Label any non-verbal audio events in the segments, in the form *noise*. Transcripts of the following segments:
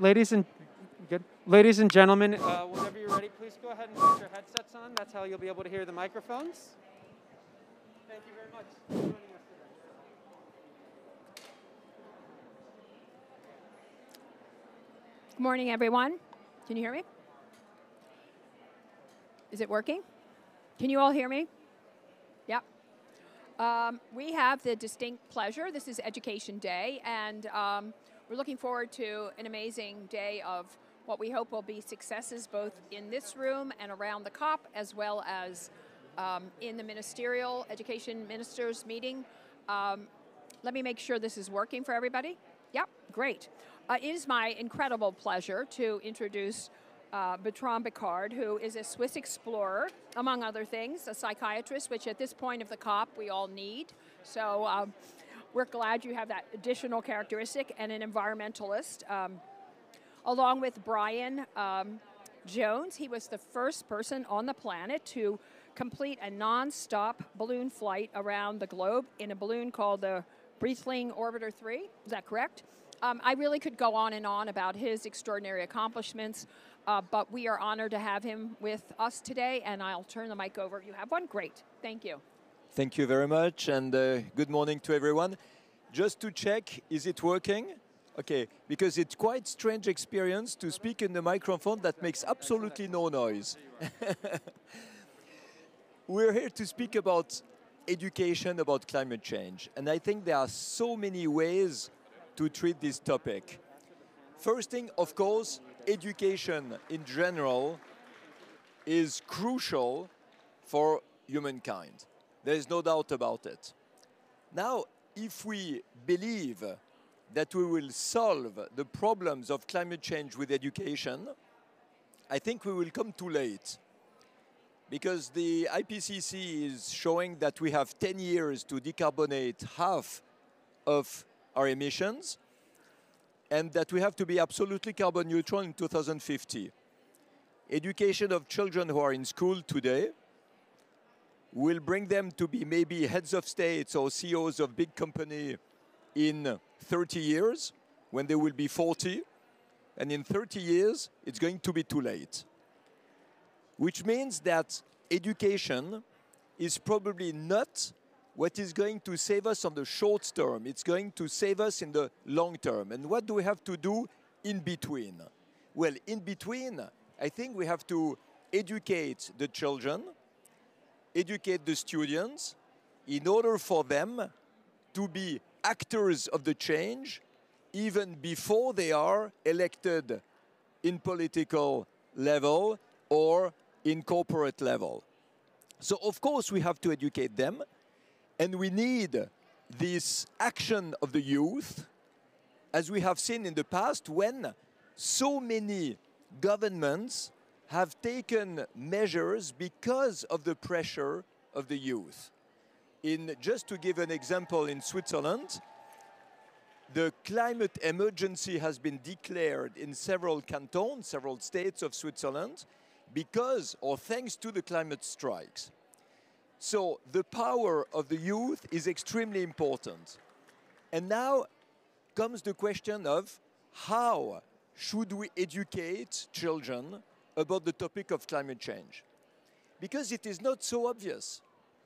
Ladies and good. Ladies and gentlemen, uh, whenever you're ready, please go ahead and put your headsets on. That's how you'll be able to hear the microphones. Thank you very much. Good morning, everyone. Can you hear me? Is it working? Can you all hear me? Yep. Um, we have the distinct pleasure, this is Education Day, and um, we're looking forward to an amazing day of what we hope will be successes both in this room and around the COP, as well as um, in the ministerial education ministers meeting. Um, let me make sure this is working for everybody. Yep, great. Uh, it is my incredible pleasure to introduce uh, Bertrand Piccard, who is a Swiss explorer, among other things, a psychiatrist, which at this point of the COP we all need. So um, we're glad you have that additional characteristic and an environmentalist. Um, along with Brian um, Jones, he was the first person on the planet to complete a non-stop balloon flight around the globe in a balloon called the Breitling Orbiter 3. Is that correct? Um, I really could go on and on about his extraordinary accomplishments, uh, but we are honored to have him with us today, and I'll turn the mic over. You have one? Great. Thank you. Thank you very much, and uh, good morning to everyone. Just to check, is it working? Okay, because it's quite strange experience to speak in the microphone that makes absolutely no noise. *laughs* We're here to speak about education, about climate change, and I think there are so many ways to treat this topic. First thing, of course, education in general is crucial for humankind. There is no doubt about it. Now, if we believe that we will solve the problems of climate change with education, I think we will come too late. Because the IPCC is showing that we have 10 years to decarbonate half of our emissions, and that we have to be absolutely carbon neutral in 2050. Education of children who are in school today will bring them to be maybe heads of states or CEOs of big company in 30 years when they will be 40. And in 30 years, it's going to be too late. Which means that education is probably not what is going to save us on the short term. It's going to save us in the long term. And what do we have to do in between? Well, in between, I think we have to educate the children, educate the students in order for them to be actors of the change even before they are elected in political level or in corporate level. So of course we have to educate them and we need this action of the youth as we have seen in the past when so many governments have taken measures because of the pressure of the youth. In, just to give an example, in Switzerland, the climate emergency has been declared in several cantons, several states of Switzerland, because or thanks to the climate strikes. So the power of the youth is extremely important. And now comes the question of how should we educate children about the topic of climate change. Because it is not so obvious.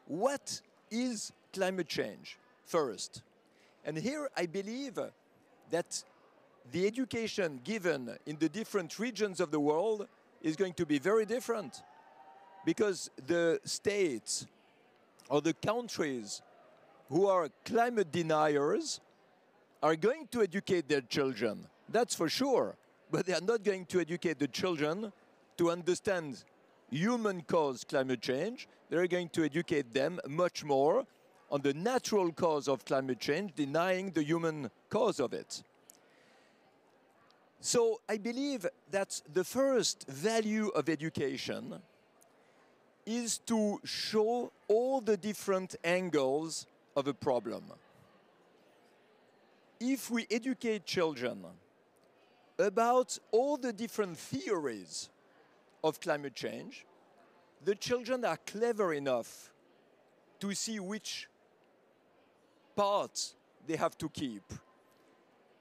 What is climate change first? And here I believe that the education given in the different regions of the world is going to be very different because the states or the countries who are climate deniers are going to educate their children, that's for sure, but they are not going to educate the children to understand human caused climate change. They're going to educate them much more on the natural cause of climate change, denying the human cause of it. So I believe that the first value of education is to show all the different angles of a problem. If we educate children about all the different theories of climate change, the children are clever enough to see which parts they have to keep.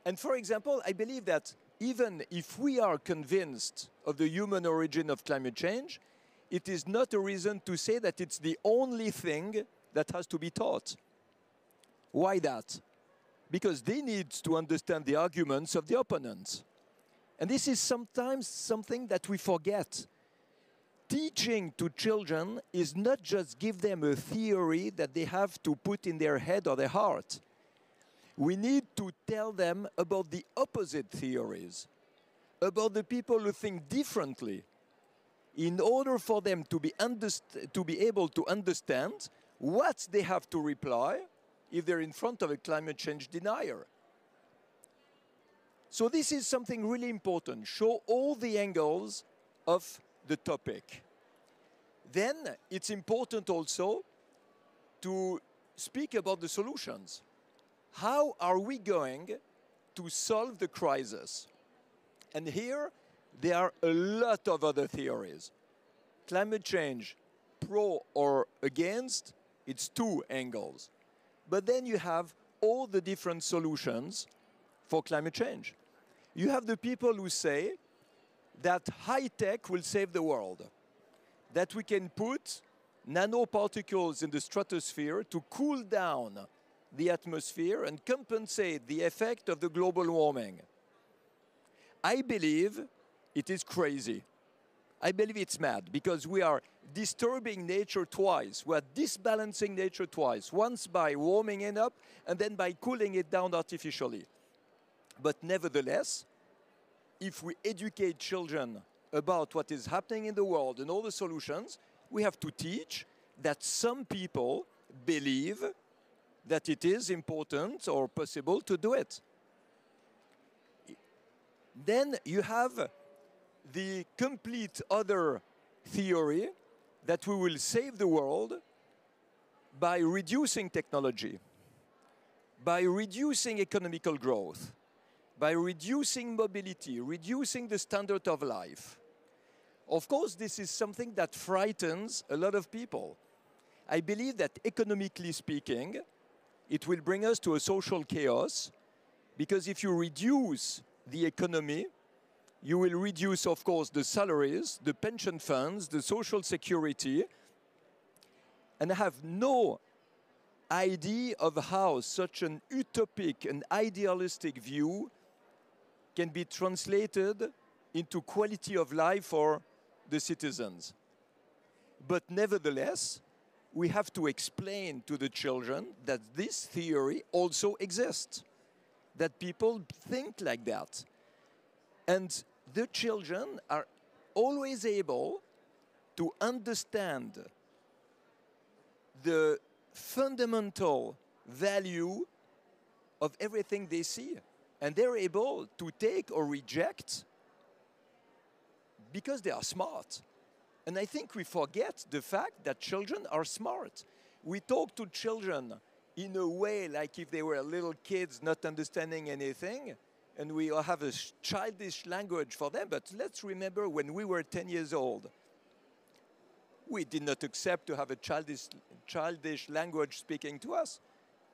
And for example, I believe that even if we are convinced of the human origin of climate change, it is not a reason to say that it's the only thing that has to be taught. Why that? Because they need to understand the arguments of the opponents. And this is sometimes something that we forget. Teaching to children is not just give them a theory that they have to put in their head or their heart. We need to tell them about the opposite theories, about the people who think differently, in order for them to be, to be able to understand what they have to reply if they're in front of a climate change denier. So this is something really important. Show all the angles of the topic. Then it's important also to speak about the solutions. How are we going to solve the crisis? And here, there are a lot of other theories. Climate change, pro or against, it's two angles. But then you have all the different solutions for climate change. You have the people who say that high tech will save the world, that we can put nanoparticles in the stratosphere to cool down the atmosphere and compensate the effect of the global warming. I believe it is crazy. I believe it's mad because we are disturbing nature twice. We are disbalancing nature twice. Once by warming it up and then by cooling it down artificially. But nevertheless, if we educate children about what is happening in the world and all the solutions, we have to teach that some people believe that it is important or possible to do it. Then you have the complete other theory that we will save the world by reducing technology, by reducing economical growth, by reducing mobility, reducing the standard of life. Of course, this is something that frightens a lot of people. I believe that economically speaking, it will bring us to a social chaos because if you reduce the economy, you will reduce, of course, the salaries, the pension funds, the social security, and have no idea of how such an utopic and idealistic view can be translated into quality of life for the citizens. But nevertheless, we have to explain to the children that this theory also exists, that people think like that. And the children are always able to understand the fundamental value of everything they see. And they're able to take or reject because they are smart. And I think we forget the fact that children are smart. We talk to children in a way like if they were little kids not understanding anything, and we have a childish language for them. But let's remember when we were 10 years old, we did not accept to have a childish, childish language speaking to us.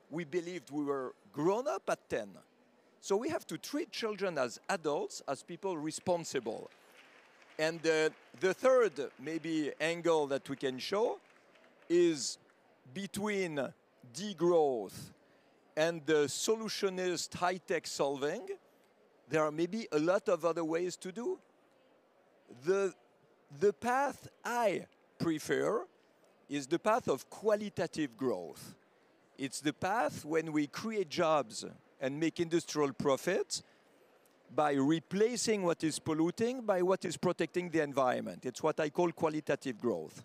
We believed we were grown up at 10. So we have to treat children as adults, as people responsible. And uh, the third, maybe, angle that we can show is between degrowth and the solutionist high-tech solving, there are maybe a lot of other ways to do. The, the path I prefer is the path of qualitative growth. It's the path when we create jobs and make industrial profits by replacing what is polluting by what is protecting the environment. It's what I call qualitative growth.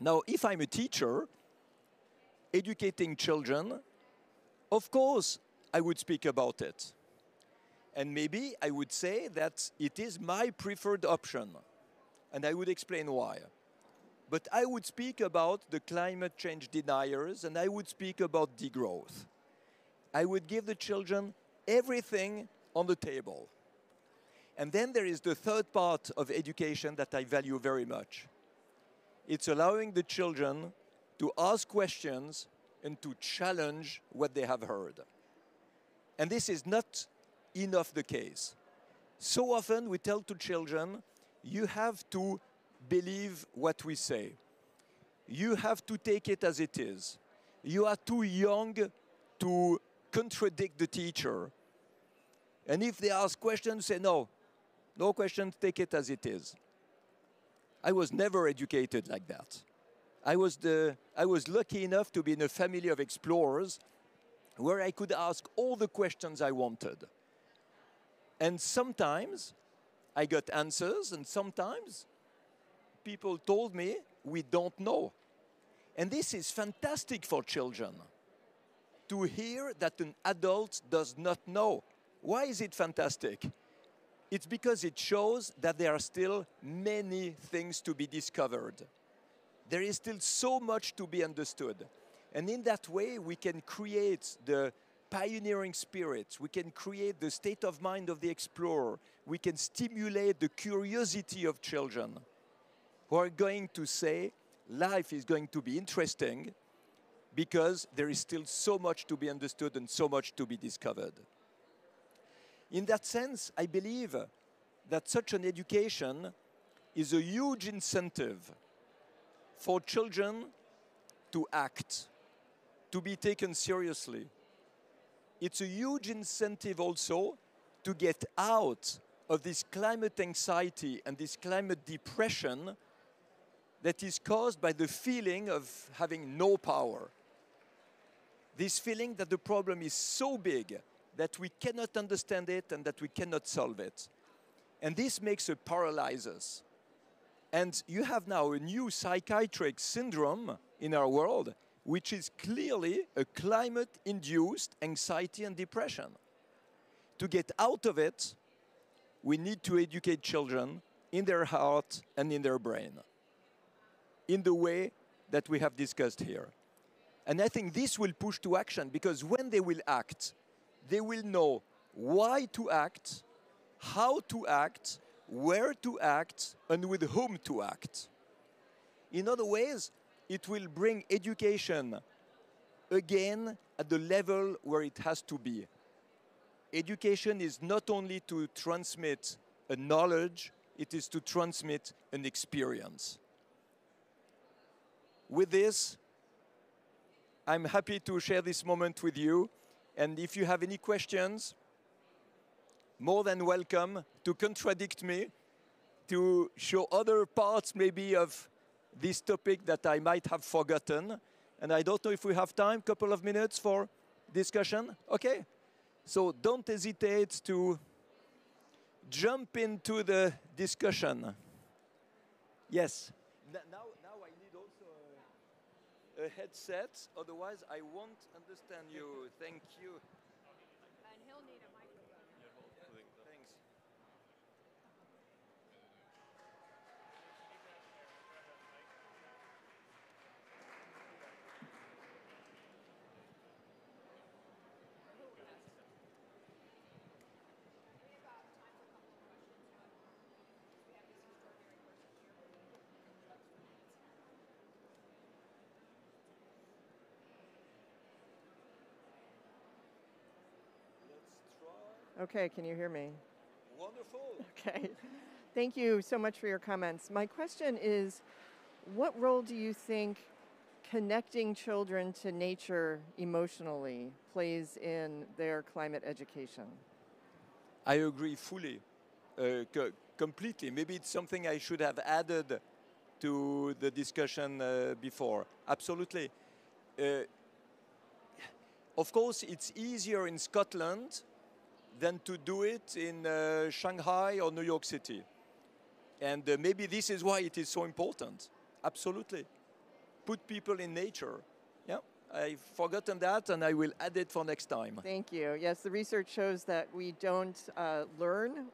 Now, if I'm a teacher educating children, of course I would speak about it. And maybe I would say that it is my preferred option. And I would explain why. But I would speak about the climate change deniers and I would speak about degrowth. I would give the children everything on the table. And then there is the third part of education that I value very much. It's allowing the children to ask questions and to challenge what they have heard. And this is not enough the case. So often we tell to children, you have to believe what we say. You have to take it as it is. You are too young to contradict the teacher. And if they ask questions, say no, no questions, take it as it is. I was never educated like that. I was, the, I was lucky enough to be in a family of explorers where I could ask all the questions I wanted. And sometimes I got answers, and sometimes people told me, we don't know. And this is fantastic for children to hear that an adult does not know. Why is it fantastic? It's because it shows that there are still many things to be discovered. There is still so much to be understood. And in that way, we can create the pioneering spirit, we can create the state of mind of the explorer, we can stimulate the curiosity of children who are going to say, life is going to be interesting because there is still so much to be understood and so much to be discovered. In that sense, I believe that such an education is a huge incentive for children to act, to be taken seriously. It's a huge incentive also to get out of this climate anxiety and this climate depression that is caused by the feeling of having no power. This feeling that the problem is so big that we cannot understand it and that we cannot solve it. And this makes it paralyze us. And you have now a new psychiatric syndrome in our world, which is clearly a climate induced anxiety and depression. To get out of it, we need to educate children in their heart and in their brain in the way that we have discussed here. And I think this will push to action because when they will act, they will know why to act, how to act, where to act, and with whom to act. In other ways, it will bring education again at the level where it has to be. Education is not only to transmit a knowledge, it is to transmit an experience. With this, I'm happy to share this moment with you. And if you have any questions, more than welcome to contradict me, to show other parts maybe of this topic that I might have forgotten. And I don't know if we have time, couple of minutes for discussion. Okay? So don't hesitate to jump into the discussion. Yes a headset, otherwise I won't understand you. Thank you. Okay, can you hear me? Wonderful. *laughs* Okay. Thank you so much for your comments. My question is what role do you think connecting children to nature emotionally plays in their climate education? I agree fully, uh, co completely. Maybe it's something I should have added to the discussion uh, before. Absolutely. Uh, of course, it's easier in Scotland than to do it in uh, Shanghai or New York City. And uh, maybe this is why it is so important. Absolutely. Put people in nature. Yeah, I've forgotten that and I will add it for next time. Thank you. Yes, the research shows that we don't uh, learn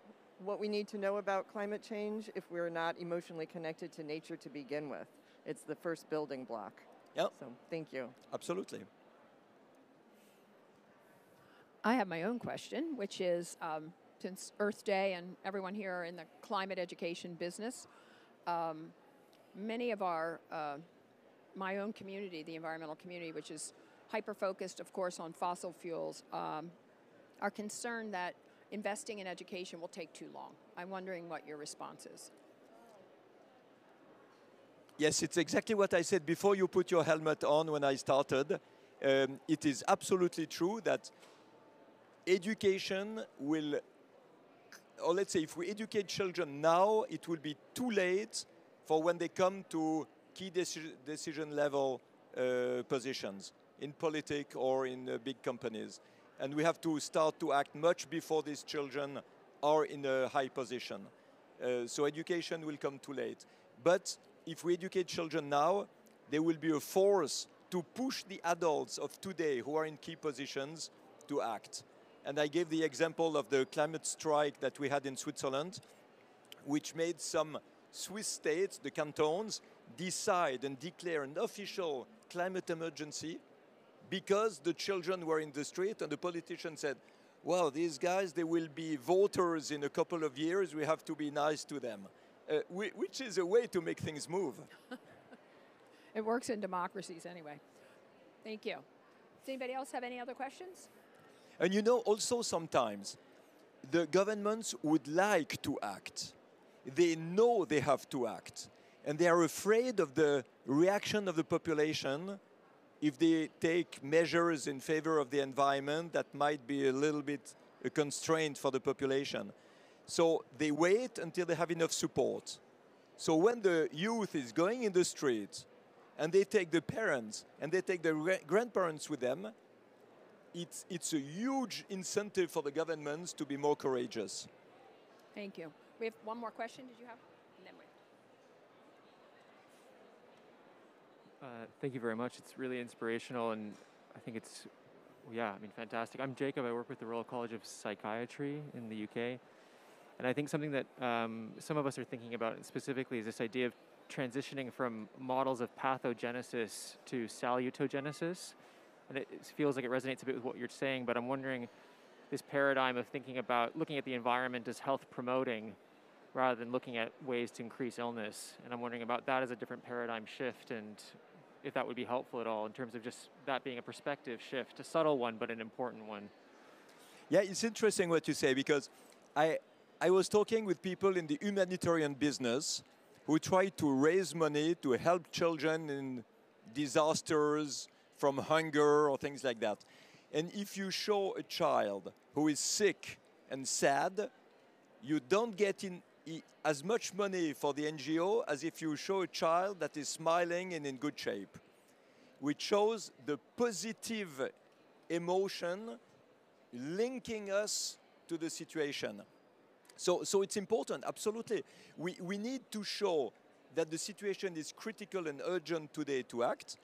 what we need to know about climate change if we're not emotionally connected to nature to begin with. It's the first building block. Yeah. So thank you. Absolutely. I have my own question, which is um, since Earth Day and everyone here are in the climate education business, um, many of our, uh, my own community, the environmental community, which is hyper focused, of course, on fossil fuels, um, are concerned that investing in education will take too long. I'm wondering what your response is. Yes, it's exactly what I said before you put your helmet on when I started. Um, it is absolutely true that education will, or let's say if we educate children now, it will be too late for when they come to key deci decision level uh, positions in politics or in uh, big companies. And we have to start to act much before these children are in a high position. Uh, so education will come too late. But if we educate children now, there will be a force to push the adults of today who are in key positions to act. And I gave the example of the climate strike that we had in Switzerland, which made some Swiss states, the cantons, decide and declare an official climate emergency because the children were in the street and the politician said, well, these guys, they will be voters in a couple of years, we have to be nice to them uh, which is a way to make things move. *laughs* it works in democracies anyway. Thank you. Does anybody else have any other questions? And you know, also sometimes the governments would like to act. They know they have to act. And they are afraid of the reaction of the population if they take measures in favor of the environment that might be a little bit a constraint for the population. So they wait until they have enough support. So when the youth is going in the street and they take the parents and they take the grandparents with them, it's, it's a huge incentive for the governments to be more courageous. Thank you. We have one more question. Did you have? Uh, thank you very much. It's really inspirational, and I think it's, yeah, I mean, fantastic. I'm Jacob. I work with the Royal College of Psychiatry in the UK. And I think something that um, some of us are thinking about specifically is this idea of transitioning from models of pathogenesis to salutogenesis. And it, feels like it resonates a bit with what you're saying, but I'm wondering this paradigm of thinking about looking at the environment as health promoting rather than looking at ways to increase illness. And I'm wondering about that as a different paradigm shift and if that would be helpful at all in terms of just that being a perspective shift, a subtle one, but an important one. Yeah, it's interesting what you say because I, I was talking with people in the humanitarian business who try to raise money to help children in disasters from hunger or things like that. And if you show a child who is sick and sad, you don't get in as much money for the NGO as if you show a child that is smiling and in good shape, We chose the positive emotion linking us to the situation. So, so it's important, absolutely. We, we need to show that the situation is critical and urgent today to act,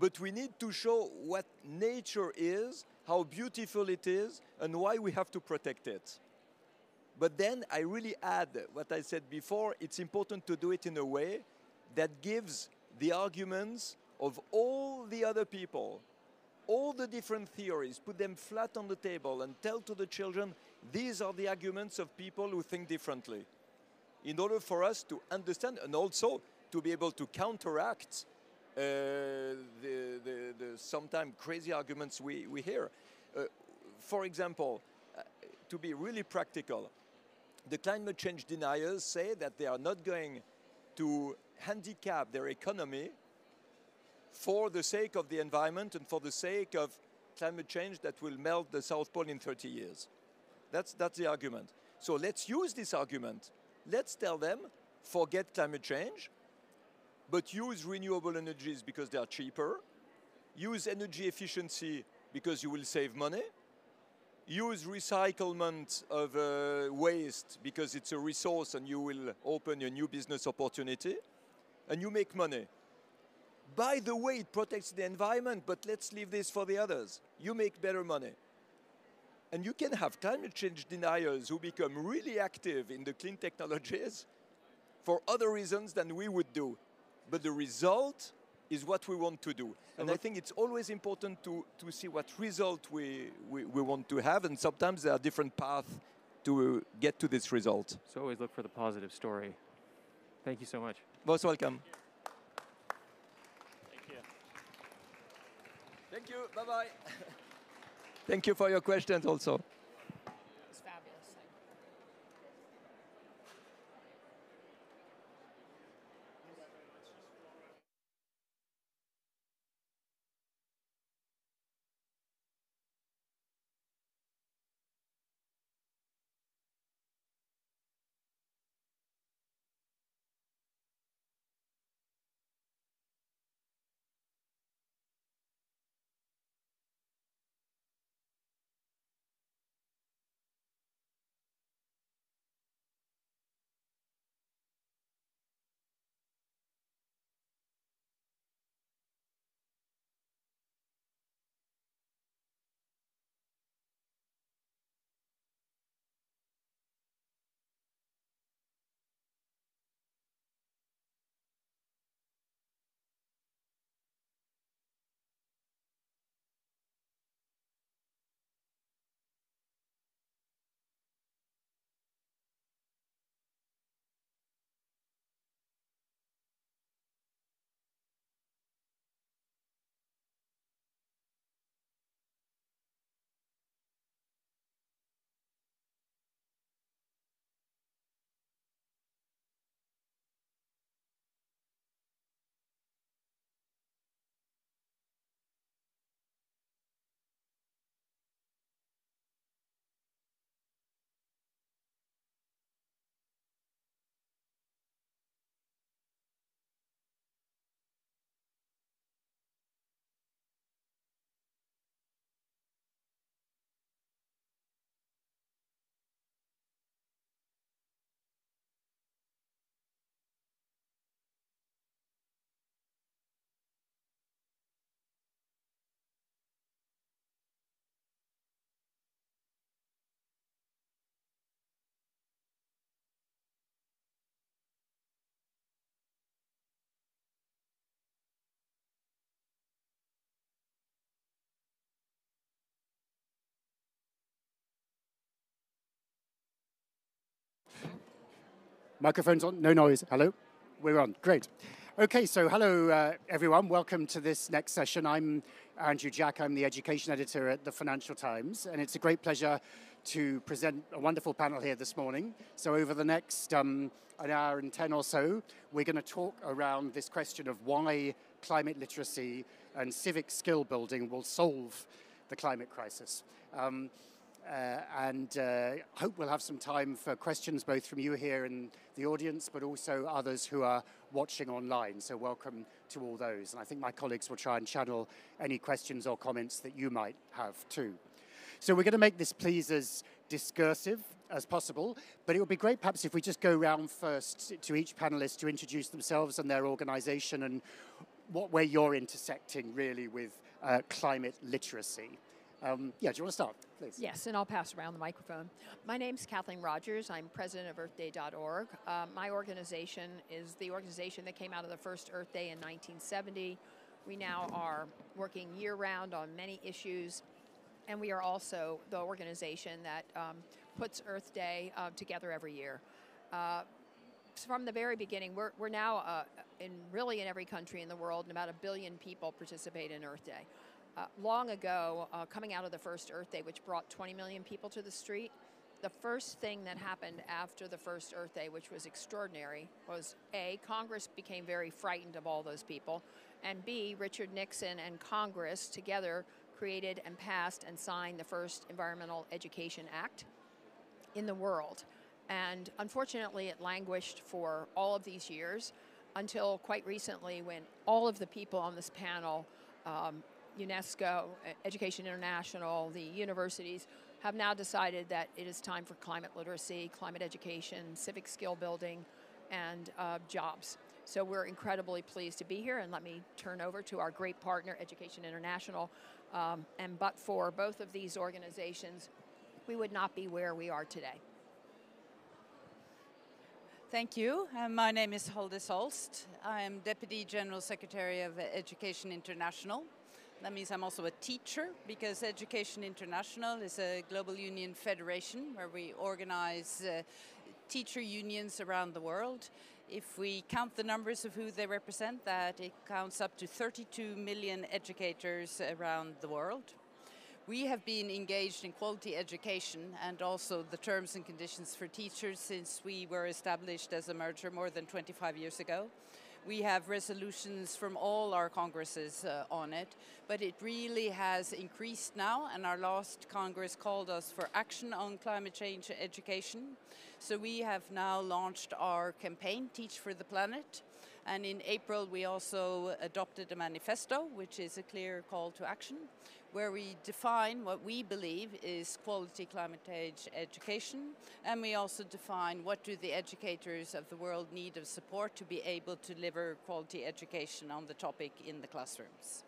but we need to show what nature is, how beautiful it is, and why we have to protect it. But then I really add what I said before, it's important to do it in a way that gives the arguments of all the other people, all the different theories, put them flat on the table and tell to the children these are the arguments of people who think differently. In order for us to understand and also to be able to counteract the, the, the sometimes crazy arguments we, we hear. Uh, for example, uh, to be really practical, the climate change deniers say that they are not going to handicap their economy for the sake of the environment and for the sake of climate change that will melt the South Pole in 30 years. That's, that's the argument. So let's use this argument. Let's tell them, forget climate change, but use renewable energies because they are cheaper, use energy efficiency because you will save money, use recyclement of uh, waste because it's a resource and you will open a new business opportunity, and you make money. By the way, it protects the environment, but let's leave this for the others. You make better money. And you can have climate change deniers who become really active in the clean technologies for other reasons than we would do. But the result is what we want to do. And I think it's always important to, to see what result we, we, we want to have, and sometimes there are different paths to get to this result. So always look for the positive story. Thank you so much. Most welcome. Thank you. Thank you. Bye-bye. *laughs* Thank you for your questions also. Microphones on? No noise. Hello? We're on. Great. Okay, so hello uh, everyone. Welcome to this next session. I'm Andrew Jack. I'm the education editor at the Financial Times, and it's a great pleasure to present a wonderful panel here this morning. So over the next um, an hour and 10 or so, we're going to talk around this question of why climate literacy and civic skill building will solve the climate crisis. Um, and uh, hope we'll have some time for questions both from you here in the audience, but also others who are watching online. So welcome to all those. And I think my colleagues will try and channel any questions or comments that you might have too. So we're going to make this, please, as discursive as possible, but it would be great perhaps if we just go round first to each panelist to introduce themselves and their organization and what way you're intersecting really with uh, climate literacy. Um, yeah, do you want to start, please? Yes, and I'll pass around the microphone. My name's Kathleen Rogers. I'm president of EarthDay.org. Uh, my organization is the organization that came out of the first Earth Day in 1970. We now are working year round on many issues, and we are also the organization that um, puts Earth Day uh, together every year. Uh, from the very beginning, we're, we're now uh, in really in every country in the world, and about a billion people participate in Earth Day. Uh, long ago, uh, coming out of the first Earth Day, which brought 20 million people to the street, the first thing that happened after the first Earth Day, which was extraordinary, was A, Congress became very frightened of all those people, and B, Richard Nixon and Congress together created and passed and signed the first Environmental Education Act in the world. And unfortunately, it languished for all of these years until quite recently when all of the people on this panel um, UNESCO, Education International, the universities have now decided that it is time for climate literacy, climate education, civic skill building, and uh, jobs. So we're incredibly pleased to be here, and let me turn over to our great partner, Education International. Um, and but for both of these organizations, we would not be where we are today. Thank you. Uh, my name is Haldis Holst. I am Deputy General Secretary of Education International. That means I'm also a teacher because Education International is a global union federation where we organize uh, teacher unions around the world. If we count the numbers of who they represent, that it counts up to 32 million educators around the world. We have been engaged in quality education and also the terms and conditions for teachers since we were established as a merger more than 25 years ago. We have resolutions from all our congresses uh, on it, but it really has increased now, and our last congress called us for action on climate change education. So we have now launched our campaign, Teach for the Planet, and in April we also adopted a manifesto, which is a clear call to action where we define what we believe is quality climate age education, and we also define what do the educators of the world need of support to be able to deliver quality education on the topic in the classrooms.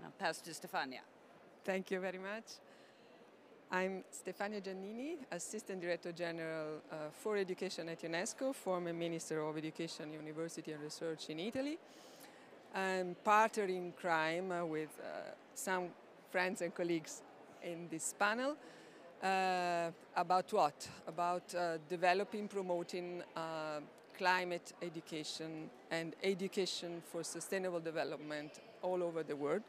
Now pass to Stefania. Thank you very much. I'm Stefania Giannini, Assistant Director General uh, for Education at UNESCO, former Minister of Education, University and Research in Italy. I'm partner in crime uh, with uh, some friends and colleagues in this panel. Uh, about what? About uh, developing, promoting uh, climate education and education for sustainable development all over the world.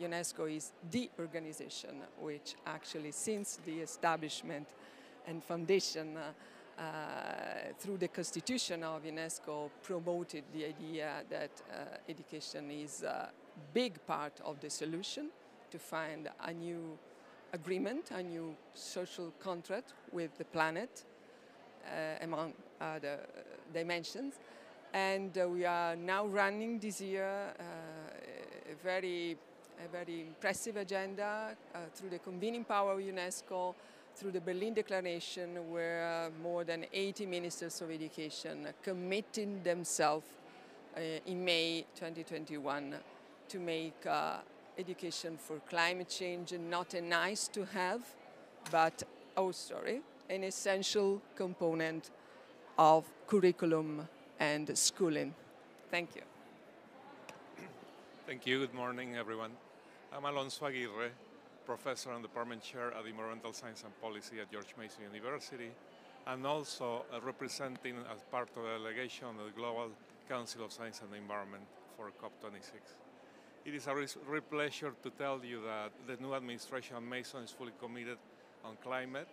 UNESCO is the organization which actually since the establishment and foundation uh, uh, through the constitution of UNESCO promoted the idea that uh, education is a big part of the solution to find a new agreement, a new social contract with the planet, uh, among other dimensions. And uh, we are now running this year uh, a very, a very impressive agenda uh, through the convening power of UNESCO, through the Berlin Declaration, where more than 80 ministers of education committing themselves uh, in May 2021 to make uh, education for climate change not a nice to have, but, oh sorry, an essential component of curriculum and schooling. Thank you. Thank you. Good morning, everyone. I'm Alonso Aguirre, professor and department chair at Environmental Science and Policy at George Mason University. and also uh, representing as part of the delegation of the Global Council of Science and the Environment for COP26. It is a real pleasure to tell you that the new administration of Mason is fully committed on climate,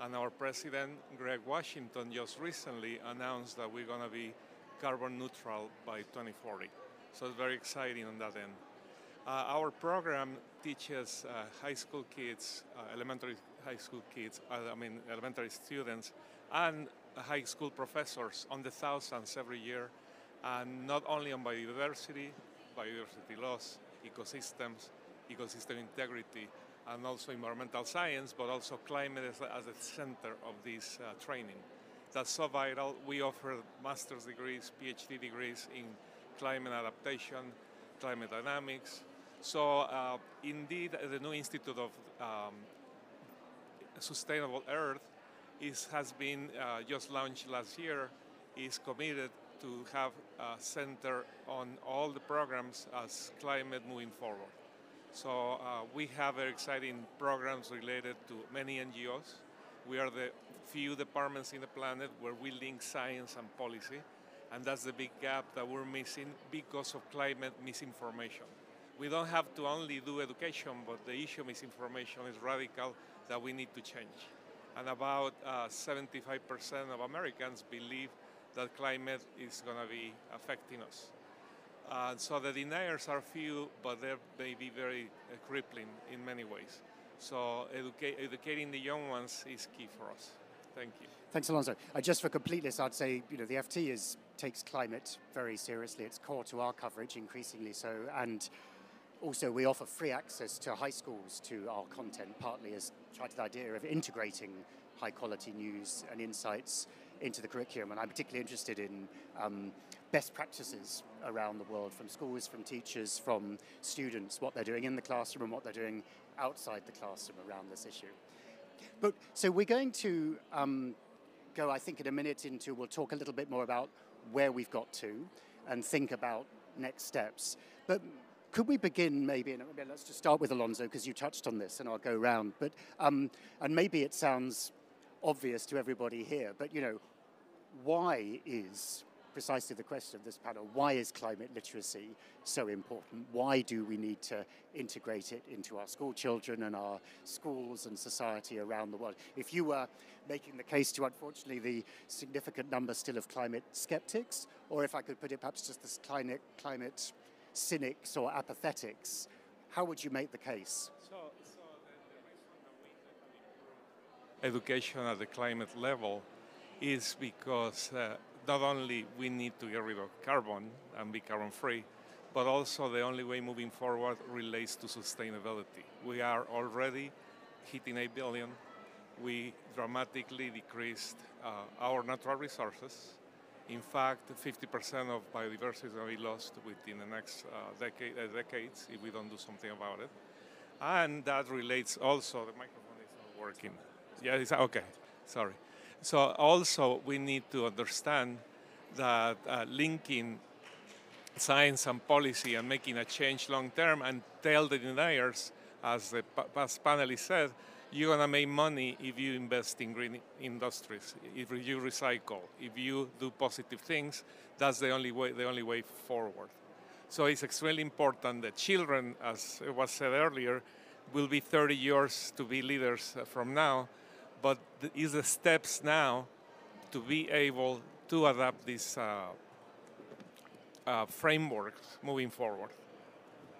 and our president, Greg Washington, just recently announced that we're going to be carbon neutral by 2040. So it's very exciting on that end. Uh, our program teaches uh, high school kids, uh, elementary high school kids, uh, I mean elementary students, and high school professors on the thousands every year, and not only on biodiversity, biodiversity loss, ecosystems, ecosystem integrity, and also environmental science, but also climate as, as the center of this uh, training. That's so vital. We offer master's degrees, PhD degrees in climate adaptation, climate dynamics. So uh, indeed, the new Institute of um, Sustainable Earth is, has been uh, just launched last year, is committed to have a center on all the programs as climate moving forward. So uh, we have very exciting programs related to many NGOs. We are the few departments in the planet where we link science and policy, and that's the big gap that we're missing because of climate misinformation. We don't have to only do education, but the issue of misinformation is radical that we need to change. And about 75% uh, of Americans believe that climate is going to be affecting us. Uh, so the deniers are few, but they may be very uh, crippling in many ways. So educa educating the young ones is key for us. Thank you. Thanks, Alonso. Uh, just for completeness, I'd say you know the FT is takes climate very seriously. It's core to our coverage, increasingly so, and also we offer free access to high schools to our content, partly as try to the idea of integrating high quality news and insights into the curriculum. And I'm particularly interested in um, best practices around the world from schools, from teachers, from students, what they're doing in the classroom and what they're doing outside the classroom around this issue. But so we're going to um, go, I think, in a minute into, we'll talk a little bit more about where we've got to and think about next steps. But could we begin maybe, and let's just start with Alonso because you touched on this and I'll go round, but, um, and maybe it sounds obvious to everybody here, but you know, why is precisely the question of this panel, why is climate literacy so important? Why do we need to integrate it into our school children and our schools and society around the world? If you were making the case to, unfortunately, the significant number still of climate skeptics, or if I could put it perhaps just this climate, climate cynics or apathetics, how would you make the case? Education at the climate level is because uh, not only we need to get rid of carbon and be carbon free, but also the only way moving forward relates to sustainability. We are already hitting 8 billion. We dramatically decreased uh, our natural resources. In fact, 50% of biodiversity is going to be lost within the next uh, decade, uh, decades if we don't do something about it. And that relates also, the microphone is not working. Yeah, it's, okay, sorry. So also we need to understand that uh, linking science and policy and making a change long term and tell the deniers, as the past panelist said, you're going to make money if you invest in green industries, if you recycle, if you do positive things. That's the only way, the only way forward. So it's extremely important that children, as was said earlier, will be 30 years to be leaders uh, from now, but is the steps now to be able to adapt these uh, uh, frameworks moving forward.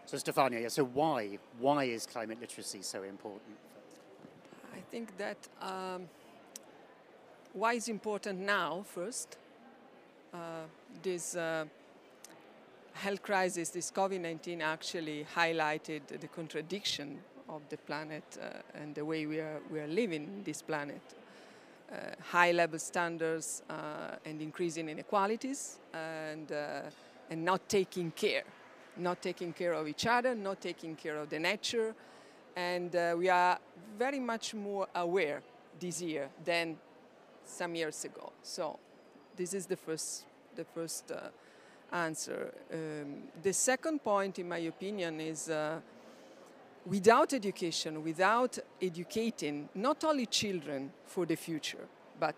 So Stefania, so why? Why is climate literacy so important? I think that um, why is important now first. Uh, this uh, health crisis, this COVID-19 actually highlighted the contradiction of the planet uh, and the way we are, we are living this planet. Uh, high level standards uh, and increasing inequalities and, and not taking care, not taking care of each other, not taking care of the nature. And we are very much more aware this year than some years ago. So this is the first, the first uh, answer. Um, the second point, in my opinion, is uh, without education, without educating not only children for the future, but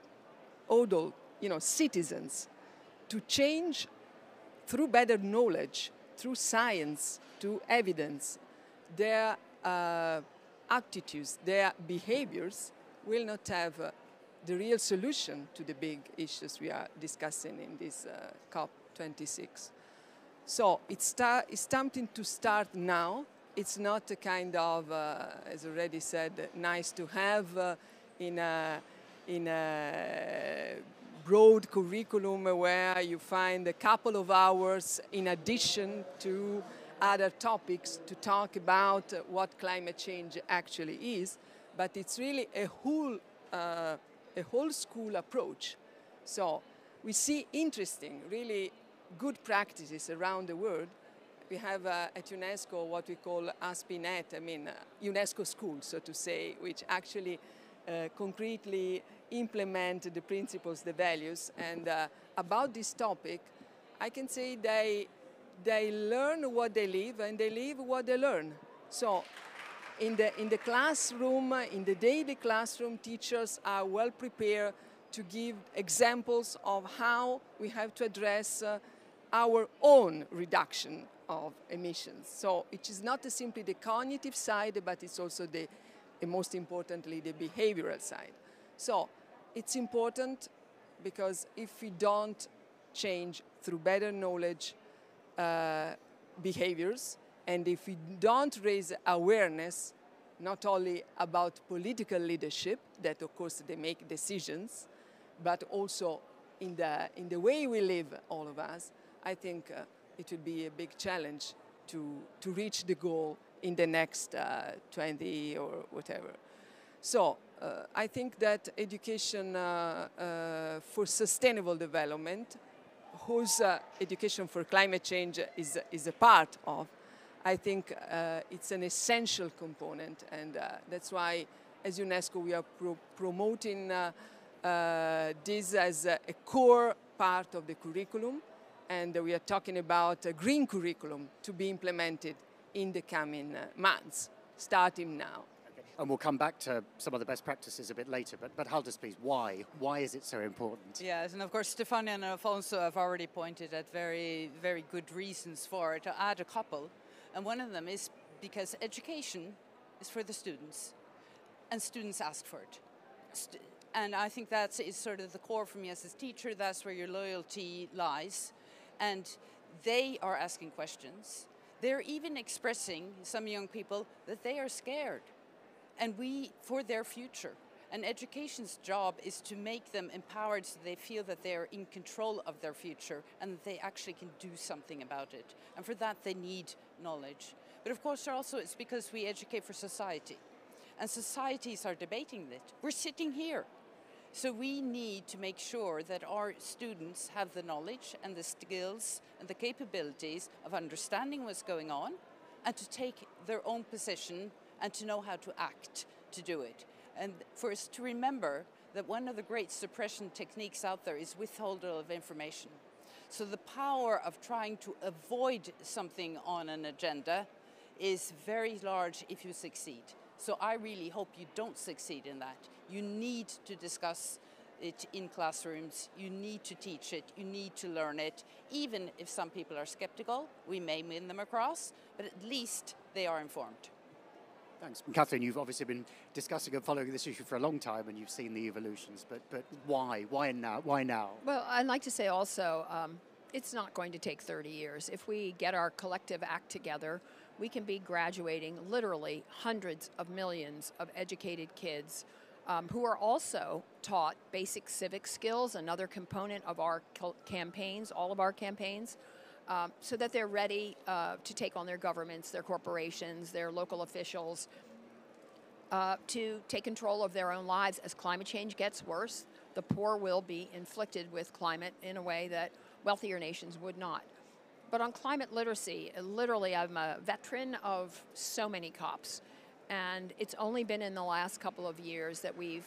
adult, you know, citizens to change through better knowledge, through science, through evidence, their uh, attitudes, their behaviors will not have uh, the real solution to the big issues we are discussing in this uh, COP26. So it's, it's something to start now. It's not a kind of, uh, as already said, nice to have uh, in a, in a broad curriculum where you find a couple of hours in addition to other topics to talk about what climate change actually is, but it's really a whole, uh, a whole school approach. So we see interesting, really good practices around the world. We have uh, at UNESCO what we call ASPnet, I mean uh, UNESCO schools, so to say, which actually uh, concretely implement the principles, the values. And uh, about this topic, I can say they, they learn what they live and they live what they learn. So in the, in the classroom, in the daily classroom, teachers are well prepared to give examples of how we have to address uh, our own reduction of emissions. So it is not simply the cognitive side, but it's also the, most importantly, the behavioral side. So it's important because if we don't change through better knowledge uh, behaviors, and if we don't raise awareness, not only about political leadership, that of course they make decisions, but also in the, in the way we live, all of us, I think uh, it will be a big challenge to, to reach the goal in the next uh, 20 or whatever. So uh, I think that education uh, uh, for sustainable development, whose uh, education for climate change is, is a part of, I think uh, it's an essential component. And uh, that's why, as UNESCO, we are pro promoting this as a core part of the curriculum and we are talking about a green curriculum to be implemented in the coming months, starting now. And we'll come back to some of the best practices a bit later. But, but Haldis, please, why? Why is it so important? Yes, and of course, Stefania and Alfonso have already pointed at very, very good reasons for it. To add a couple, and one of them is because education is for the students, and students ask for it. St and I think that is sort of the core for me as a teacher. That's where your loyalty lies. And they are asking questions. They're even expressing, some young people, that they are scared and we for their future. And education's job is to make them empowered so they feel that they are in control of their future and that they actually can do something about it. And for that, they need knowledge. But of course, also it's because we educate for society. And societies are debating it. We're sitting here. So we need to make sure that our students have the knowledge and the skills and the capabilities of understanding what's going on and to take their own position and to know how to act to do it. And for us to remember that one of the great suppression techniques out there is withholding of information. So the power of trying to avoid something on an agenda is very large if you succeed. So I really hope you don't succeed in that. You need to discuss it in classrooms, you need to teach it, you need to learn it. Even if some people are skeptical, we may win them across, but at least they are informed. Thanks. Catherine, you've obviously been discussing and following this issue for a long time and you've seen the evolutions, but, but why? Why now? Why now? Well, I'd like to say also, um, it's not going to take 30 years. If we get our collective act together, we can be graduating literally hundreds of millions of educated kids um, who are also taught basic civic skills, another component of our campaigns, all of our campaigns um, so that they're ready uh, to take on their governments, their corporations, their local officials, uh, to take control of their own lives. As climate change gets worse, the poor will be inflicted with climate in a way that wealthier nations would not. But on climate literacy, literally, I'm a veteran of so many COPs. And it's only been in the last couple of years that we've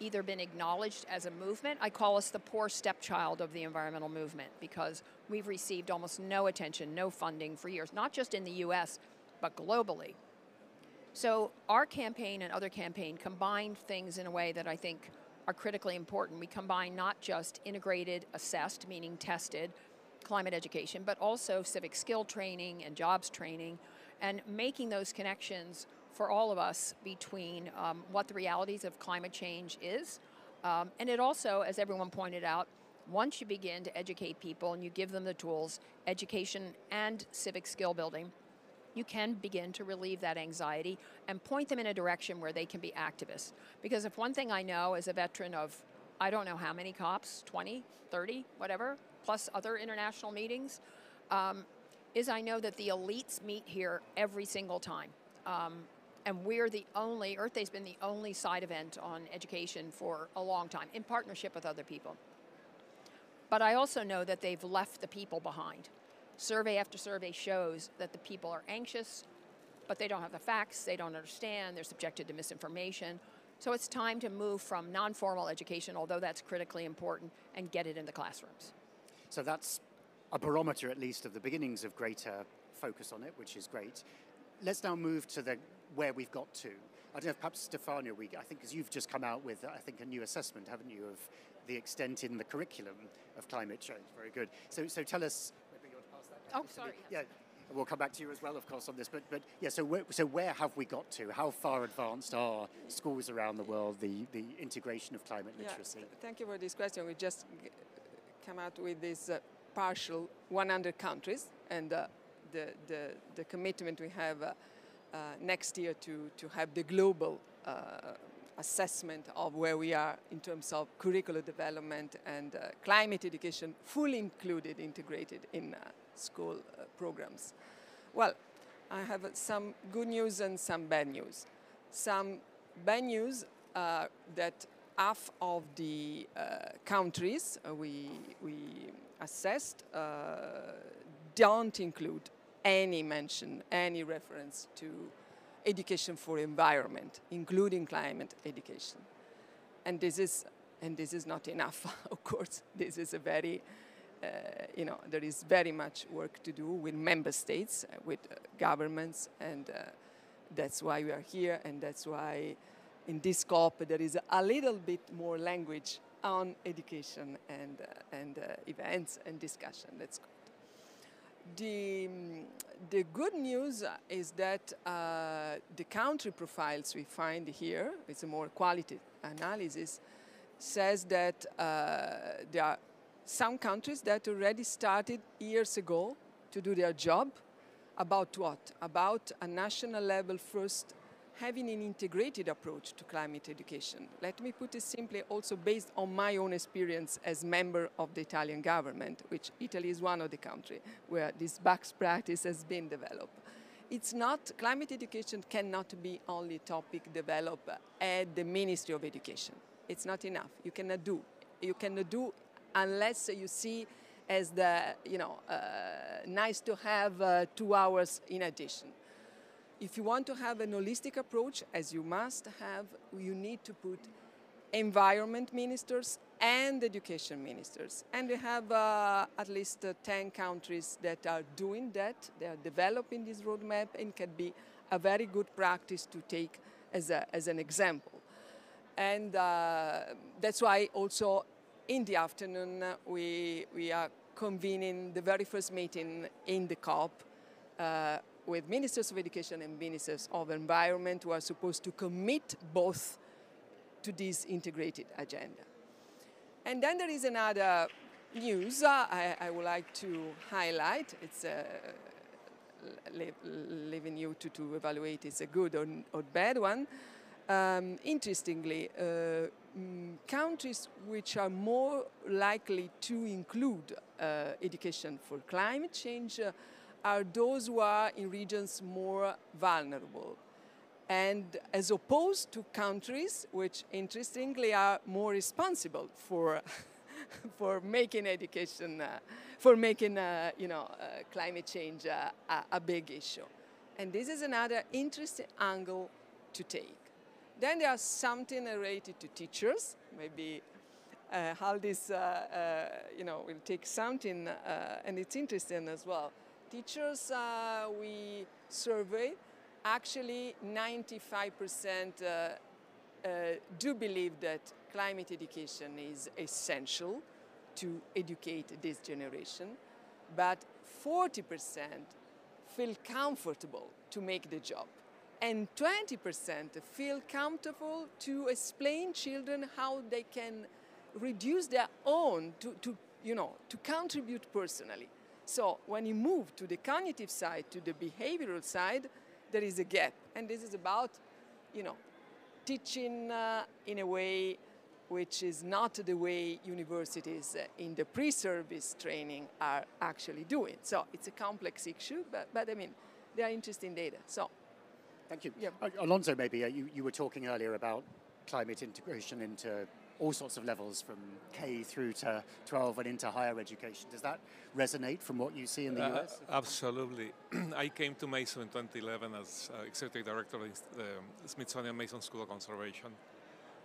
either been acknowledged as a movement. I call us the poor stepchild of the environmental movement because we've received almost no attention, no funding for years, not just in the US, but globally. So our campaign and other campaign combined things in a way that I think are critically important. We combine not just integrated, assessed, meaning tested, climate education, but also civic skill training and jobs training, and making those connections for all of us between um, what the realities of climate change is. Um, and it also, as everyone pointed out, once you begin to educate people and you give them the tools, education and civic skill building, you can begin to relieve that anxiety and point them in a direction where they can be activists. Because if one thing I know as a veteran of I don't know how many COPs, 20, 30, whatever, plus other international meetings, um, is I know that the elites meet here every single time. Um, and we're the only, Earth Day's been the only side event on education for a long time, in partnership with other people. But I also know that they've left the people behind. Survey after survey shows that the people are anxious, but they don't have the facts, they don't understand, they're subjected to misinformation. So it's time to move from non formal education, although that's critically important, and get it in the classrooms. So that's a barometer, at least, of the beginnings of greater focus on it, which is great. Let's now move to the where we've got to. I don't know if perhaps Stefania, we, I think, because you've just come out with, I think, a new assessment, haven't you, of the extent in the curriculum of climate change. Very good. So, so tell us. Maybe you want to pass that oh, sorry. Yeah. We'll come back to you as well, of course, on this. But, but yeah, so where, so where have we got to? How far advanced are schools around the world, the, the integration of climate literacy? Yeah, thank you for this question. We just come out with this uh, partial 100 countries and uh, the, the, the commitment we have uh, next year to, to have the global uh, assessment of where we are in terms of curricular development and uh, climate education fully included, integrated in school programs. Well, I have some good news and some bad news. Some bad news uh, that half of the uh, countries uh, we, we assessed uh, don't include any mention, any reference to education for environment, including climate education. And this is, and this is not enough, *laughs* of course. This is a very uh, you know, there is very much work to do with member states, uh, with uh, governments, and that's why we are here, and that's why in this COP there is a little bit more language on education and, and events and discussion. That's good. The, the good news is that uh, the country profiles we find here, it's a more quality analysis, says that uh, there are some countries that already started years ago to do their job. About what? About a national level first having an integrated approach to climate education. Let me put it simply also based on my own experience as member of the Italian government, which Italy is one of the countries where this best practice has been developed. It's not, climate education cannot be only topic developed at the Ministry of Education. It's not enough. You cannot do. You cannot do unless you see as the, you know, uh, nice to have uh, two hours in addition. If you want to have an holistic approach, as you must have, you need to put environment ministers and education ministers. And we have uh, at least uh, 10 countries that are doing that. They are developing this roadmap and can be a very good practice to take as, a, as an example. And uh, that's why also in the afternoon, we, we are convening the very first meeting in the COP uh, with ministers of education and ministers of environment who are supposed to commit both to this integrated agenda. And then there is another news uh, I, I, would like to highlight. It's uh, leaving you to, to evaluate is a good or, or bad one. Um, interestingly, uh, mm, countries which are more likely to include uh, education for climate change uh, are those who are in regions more vulnerable. And as opposed to countries which, interestingly, are more responsible for, *laughs* for making education, uh, for making, uh, you know, uh, climate change a, a big issue. And this is another interesting angle to take. Then there are something related to teachers. Maybe uh, Haldis, uh, uh, you know, will take something, uh, and it's interesting as well. Teachers uh, we survey, actually 95% uh, do believe that climate education is essential to educate this generation, but 40% feel comfortable to make the job. And 20% feel comfortable to explain children how they can reduce their own to, to you know, to contribute personally. So when you move to the cognitive side, to the behavioral side, there is a gap. And this is about, you know, teaching uh, in a way which is not the way universities uh, in the pre-service training are actually doing. So it's a complex issue, but, but I mean, they are interesting data. So, thank you. Yeah. Uh, Alonso, maybe uh, you, you were talking earlier about climate integration into all sorts of levels from K through to 12 and into higher education. Does that resonate from what you see in the uh, US? Absolutely. *clears throat* I came to Mason in 2011 as uh, executive director of the Smithsonian Mason School of Conservation,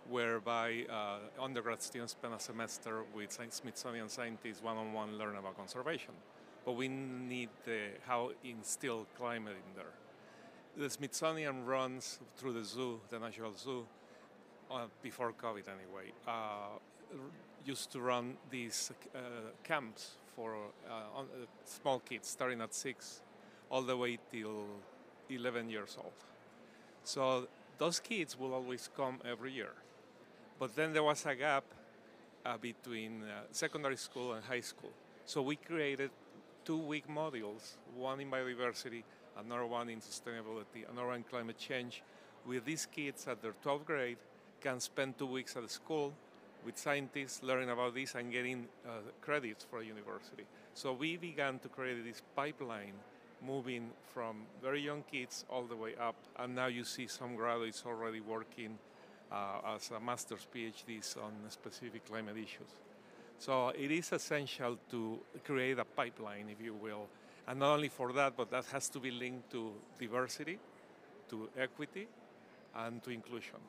whereby uh, undergrad students spend a semester with Smithsonian scientists one-on-one learn about conservation. But we need the, how instill climate in there. The Smithsonian runs through the zoo, the National Zoo, uh, before COVID anyway, uh, used to run these uh, camps for uh, on, uh, small kids starting at six all the way till 11 years old. So those kids will always come every year. But then there was a gap uh, between secondary school and high school. So we created two week modules, one in biodiversity, another one in sustainability, another one in climate change, with these kids at their 12th grade can spend two weeks at school with scientists learning about this and getting uh, credits for a university. So we began to create this pipeline moving from very young kids all the way up, and now you see some graduates already working uh, as a master's PhDs on specific climate issues. So it is essential to create a pipeline, if you will, and not only for that, but that has to be linked to diversity, to equity, and to inclusion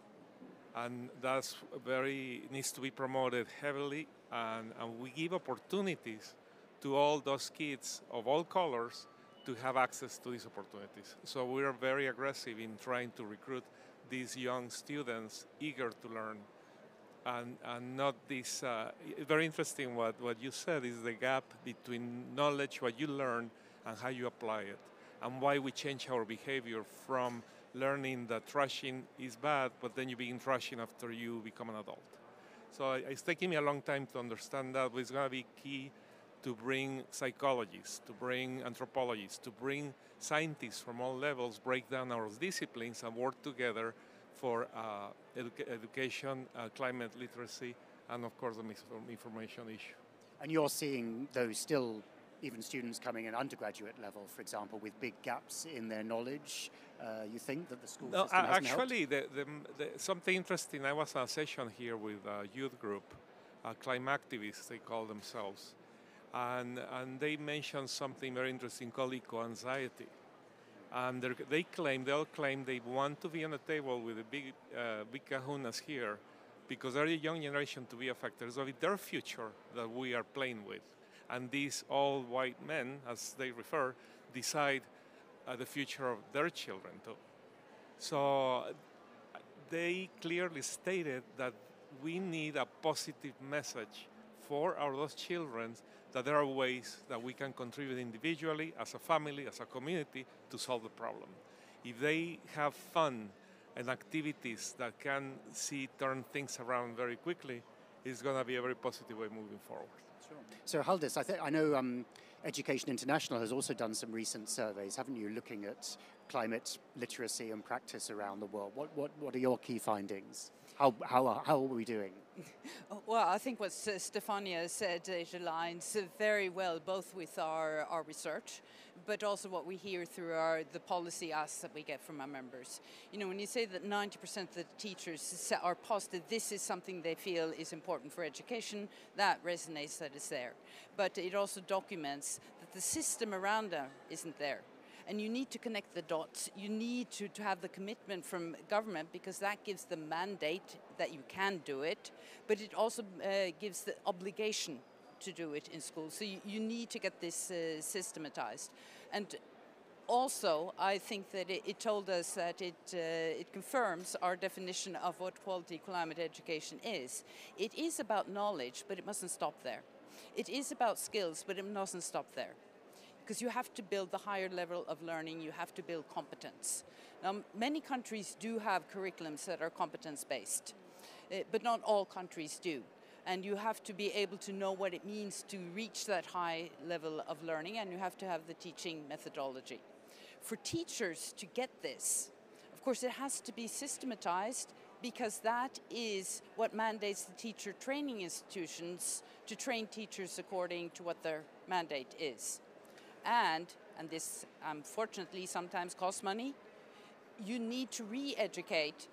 and that's very needs to be promoted heavily and, and we give opportunities to all those kids of all colors to have access to these opportunities. So we are very aggressive in trying to recruit these young students eager to learn and, and not this, uh, very interesting what, what you said is the gap between knowledge, what you learn, and how you apply it, and why we change our behavior from learning that trashing is bad, but then you begin trashing after you become an adult. So it's taking me a long time to understand that, but it's going to be key to bring psychologists, to bring anthropologists, to bring scientists from all levels, break down our disciplines and work together for uh, edu- education, uh, climate literacy, and of course the misinformation issue. And you're seeing those still even students coming in undergraduate level, for example, with big gaps in their knowledge? Uh, you think that the school no, system hasn't actually, the, the, the, something interesting. I was on a session here with a youth group, uh, climate activists they call themselves, and and they mentioned something very interesting called eco-anxiety. And they claim, they all claim they want to be on the table with the big, uh, big kahunas here because they're the young generation to be affected. So it's their future that we are playing with and these all white men, as they refer, decide uh, the future of their children too. So they clearly stated that we need a positive message for our those children that there are ways that we can contribute individually, as a family, as a community, to solve the problem. If they have fun and activities that can see turn things around very quickly, it's going to be a very positive way moving forward. Sure. So Haldis, I, th- I know um, Education International has also done some recent surveys, haven't you, looking at climate literacy and practice around the world. What, what, what are your key findings? How, how, uh, how are we doing? *laughs* Well, I think what Stefania said uh, aligns uh, very well both with our, our research, but also what we hear through our the policy asks that we get from our members. You know, when you say that 90% of the teachers are positive, this is something they feel is important for education, that resonates that it's there. But it also documents that the system around them isn't there and you need to connect the dots. You need to, to have the commitment from government because that gives the mandate that you can do it, but it also uh, gives the obligation to do it in school. So you, you need to get this uh, systematized. And also, I think that it, it told us that it, uh, it confirms our definition of what quality climate education is. It is about knowledge, but it mustn't stop there. It is about skills, but it mustn't stop there. Because you have to build the higher level of learning, you have to build competence. Now, many countries do have curriculums that are competence based, uh, but not all countries do and you have to be able to know what it means to reach that high level of learning and you have to have the teaching methodology for teachers to get this, of course, it has to be systematized because that is what mandates the teacher training institutions to train teachers according to what their mandate is. And, and this um, unfortunately sometimes costs money, you need to re-educate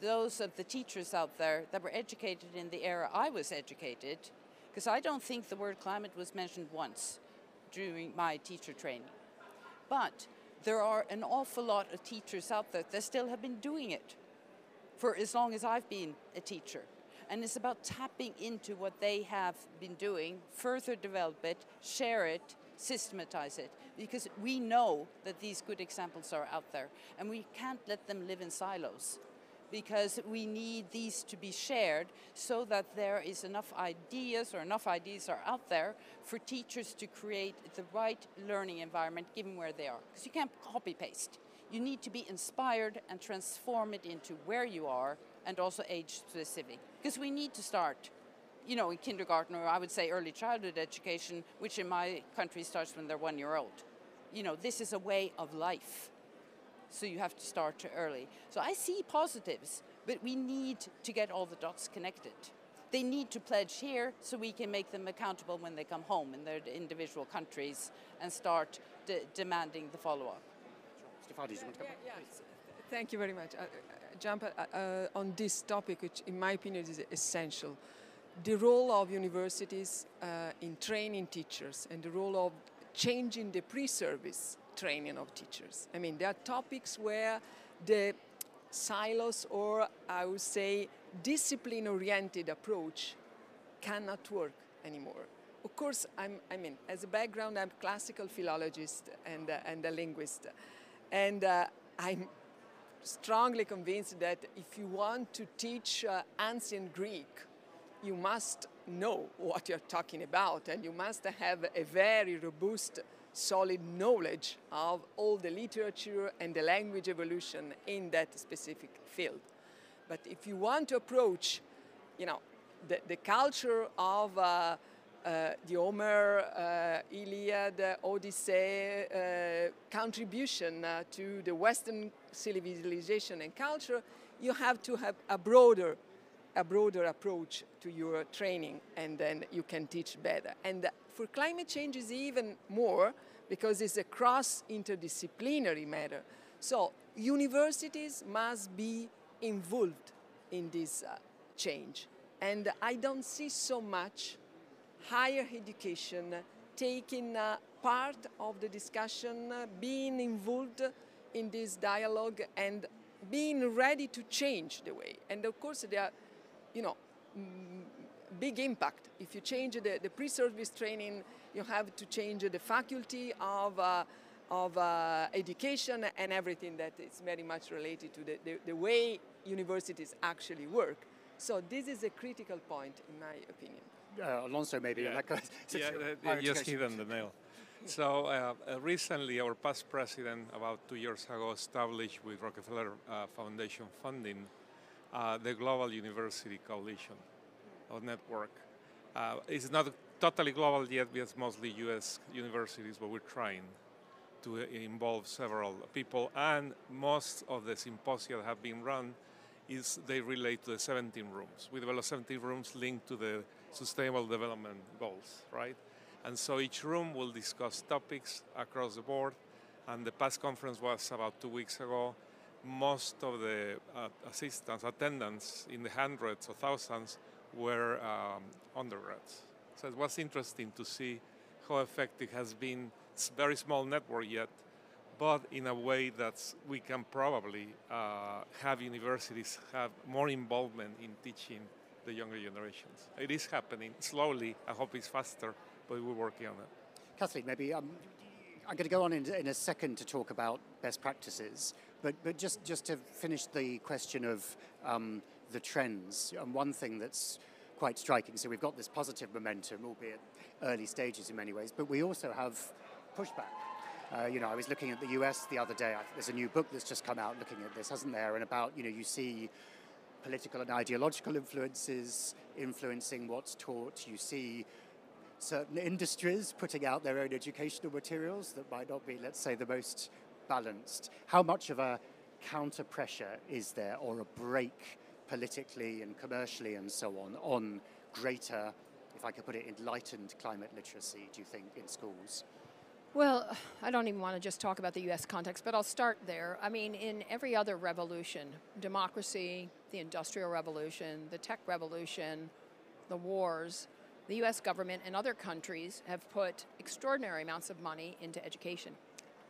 those of the teachers out there that were educated in the era I was educated, because I don't think the word climate was mentioned once during my teacher training. But there are an awful lot of teachers out there that still have been doing it for as long as I've been a teacher. And it's about tapping into what they have been doing, further develop it, share it, systematize it, because we know that these good examples are out there, and we can't let them live in silos because we need these to be shared so that there is enough ideas or enough ideas are out there for teachers to create the right learning environment given where they are. Because you can't copy paste. You need to be inspired and transform it into where you are and also age specific. Because we need to start, you know, in kindergarten or I would say early childhood education, which in my country starts when they're one year old. You know, this is a way of life so you have to start early. So I see positives, but we need to get all the dots connected. They need to pledge here so we can make them accountable when they come home in their individual countries and start de demanding the follow-up. Yeah, yeah, Thank you very much. Uh, uh, jump uh, uh, on this topic, which in my opinion is essential. The role of universities uh, in training teachers and the role of changing the pre-service training of teachers. I mean, there are topics where the silos or I would say discipline-oriented approach cannot work anymore. Of course, I'm, I mean, as a background, I'm classical philologist and, uh, and a linguist. And uh, I'm strongly convinced that if you want to teach uh, ancient Greek, you must know what you're talking about and you must have a very robust solid knowledge of all the literature and the language evolution in that specific field. But if you want to approach, you know, the, the culture of uh, uh, the Homer, uh, Iliad, Odyssey uh, contribution uh, to the Western civilization and culture, you have to have a broader, a broader approach to your training, and then you can teach better. And for climate change is even more because it's a cross interdisciplinary matter. So universities must be involved in this uh, change. And I don't see so much higher education taking uh, part of the discussion, uh, being involved in this dialogue and being ready to change the way. And of course, there are, you know, big impact. If you change the, the pre-service training, you have to change the faculty of, uh, of uh, education and everything that is very much related to the, the, the, way universities actually work. So this is a critical point, in my opinion. Uh, Alonso, maybe. Yeah, *laughs* yeah uh, just hit on the nail. So uh, uh, recently, our past president, about two years ago, established with Rockefeller uh, Foundation funding uh, the Global University Coalition or network. Uh, it's not totally global yet because mostly US universities, but we're trying to involve several people. And most of the symposia that have been run is they relate to the 17 rooms. We developed 17 rooms linked to the sustainable development goals, right? And so each room will discuss topics across the board. And the past conference was about two weeks ago. Most of the uh, assistants, attendants in the hundreds or thousands were um, undergrads. So it was interesting to see how effective has been. It's very small network yet, but in a way that we can probably uh, have universities have more involvement in teaching the younger generations. It is happening slowly. I hope it's faster, but we're working on it. Kathleen, maybe um, I'm going to go on in, in, a second to talk about best practices, but, but just, just to finish the question of um, the trends, and one thing that's quite striking, so we've got this positive momentum, albeit early stages in many ways, but we also have pushback. Uh, you know, I was looking at the US the other day. There's a new book that's just come out looking at this, hasn't there? And about, you know, you see political and ideological influences influencing what's taught. You see certain industries putting out their own educational materials that might not be, let's say, the most balanced. How much of a counter pressure is there or a break politically and commercially and so on on greater, if I could put it, enlightened climate literacy, do you think, in schools? Well, I don't even want to just talk about the US context, but I'll start there. I mean, in every other revolution, democracy, the Industrial Revolution, the tech revolution, the wars, the US government and other countries have put extraordinary amounts of money into education,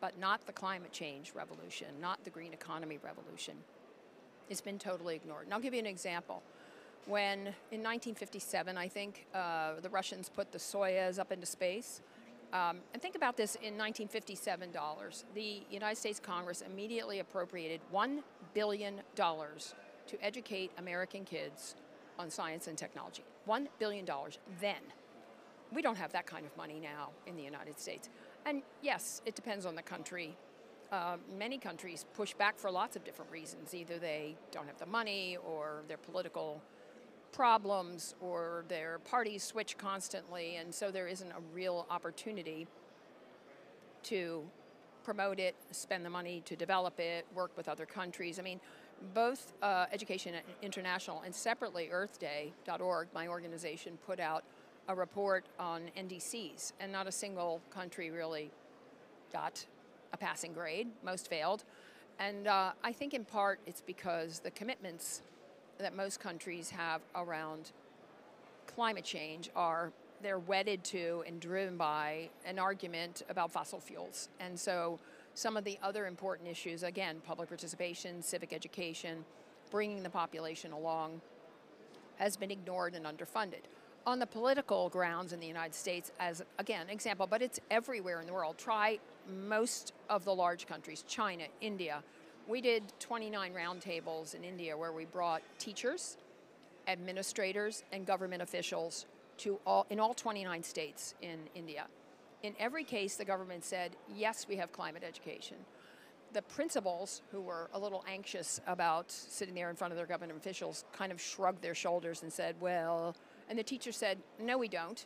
but not the climate change revolution, not the green economy revolution. It's been totally ignored. And I'll give you an example. When in 1957, I think, uh, the Russians put the Soyuz up into space, um, and think about this in 1957 dollars. The United States Congress immediately appropriated $1 billion to educate American kids on science and technology. $1 billion then. We don't have that kind of money now in the United States. And yes, it depends on the country. Uh, many countries push back for lots of different reasons. Either they don't have the money or their political problems or their parties switch constantly, and so there isn't a real opportunity to promote it, spend the money to develop it, work with other countries. I mean, both uh, Education International and separately EarthDay.org, my organization, put out a report on NDCs, and not a single country really got a passing grade. Most failed. And uh, I think in part it's because the commitments that most countries have around climate change are they're wedded to and driven by an argument about fossil fuels. And so some of the other important issues, again, public participation, civic education, bringing the population along, has been ignored and underfunded. On the political grounds in the United States, as again, example, but it's everywhere in the world. Try most of the large countries, China, India, we did 29 roundtables in India where we brought teachers, administrators, and government officials to all, in all 29 states in India. In every case, the government said, yes, we have climate education. The principals, who were a little anxious about sitting there in front of their government officials, kind of shrugged their shoulders and said, well, and the teacher said, no, we don't.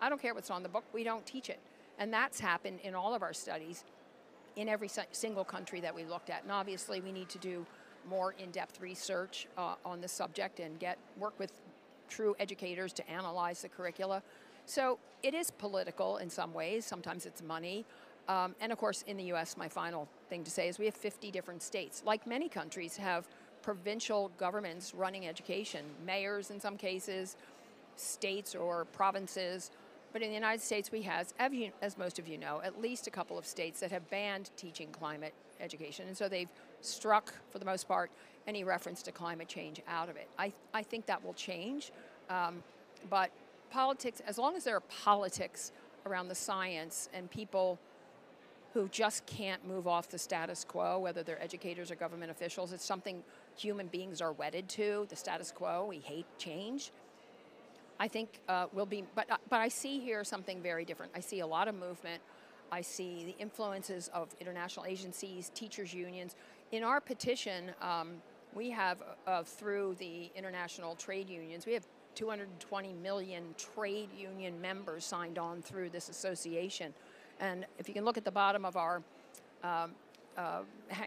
I don't care what's on the book, we don't teach it. And that's happened in all of our studies in every single country that we looked at. And obviously, we need to do more in-depth research uh, on the subject and get work with true educators to analyze the curricula. So it is political in some ways. Sometimes it's money. Um, and of course, in the U.S., my final thing to say is we have 50 different states. Like many countries, have provincial governments running education, mayors in some cases, states or provinces but in the United States, we have, as most of you know, at least a couple of states that have banned teaching climate education. And so they've struck, for the most part, any reference to climate change out of it. I, I think that will change. Um, but politics, as long as there are politics around the science and people who just can't move off the status quo, whether they're educators or government officials, it's something human beings are wedded to, the status quo. We hate change. I think uh, will be, but, uh, but I see here something very different. I see a lot of movement. I see the influences of international agencies, teachers' unions. In our petition, um, we have, uh, through the international trade unions, we have 220 million trade union members signed on through this association. And if you can look at the bottom of our um, uh,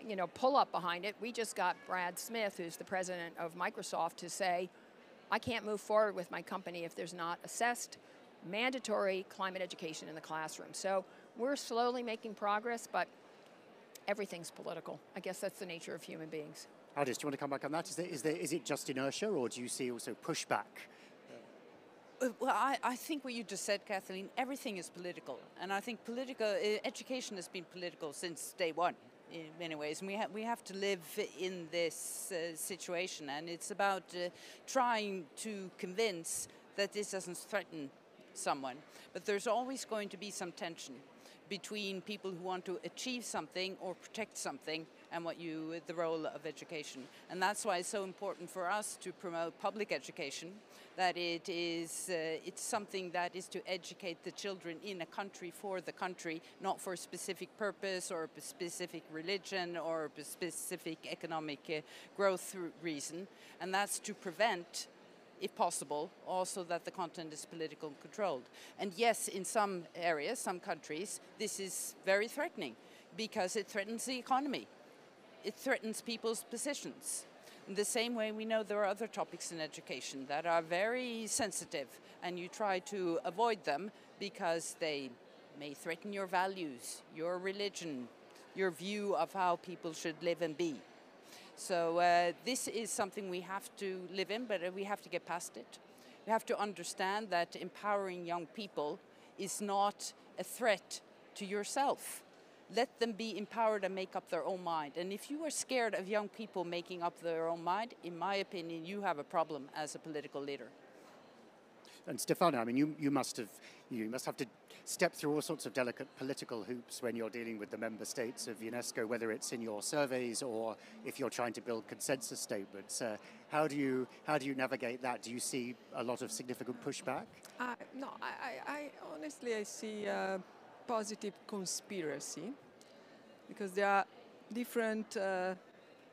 you know, pull up behind it, we just got Brad Smith, who's the president of Microsoft, to say, I can't move forward with my company if there's not assessed mandatory climate education in the classroom. So we're slowly making progress, but everything's political. I guess that's the nature of human beings. Haldis, do you want to come back on that? Is, there, is, there, is it just inertia, or do you see also pushback? Uh, well, I, I, think what you just said, Kathleen, everything is political. And I think political uh, education has been political since day one in many ways. And we, ha- we have to live in this uh, situation, and it's about uh, trying to convince that this doesn't threaten someone. But there's always going to be some tension between people who want to achieve something or protect something and what you the role of education and that's why it's so important for us to promote public education that it is uh, it's something that is to educate the children in a country for the country not for a specific purpose or a specific religion or a specific economic uh, growth reason and that's to prevent if possible, also that the content is political controlled. And yes, in some areas, some countries, this is very threatening because it threatens the economy. It threatens people's positions. In the same way, we know there are other topics in education that are very sensitive, and you try to avoid them because they may threaten your values, your religion, your view of how people should live and be. So uh, this is something we have to live in, but uh, we have to get past it. We have to understand that empowering young people is not a threat to yourself. Let them be empowered and make up their own mind. And if you are scared of young people making up their own mind, in my opinion, you have a problem as a political leader. And Stefano, I mean, you, you must have you must have to step through all sorts of delicate political hoops when you're dealing with the member states of UNESCO, whether it's in your surveys or if you're trying to build consensus statements. Uh, how do you how do you navigate that? Do you see a lot of significant pushback? Uh, no, I, I, honestly I see a positive conspiracy because there are different uh,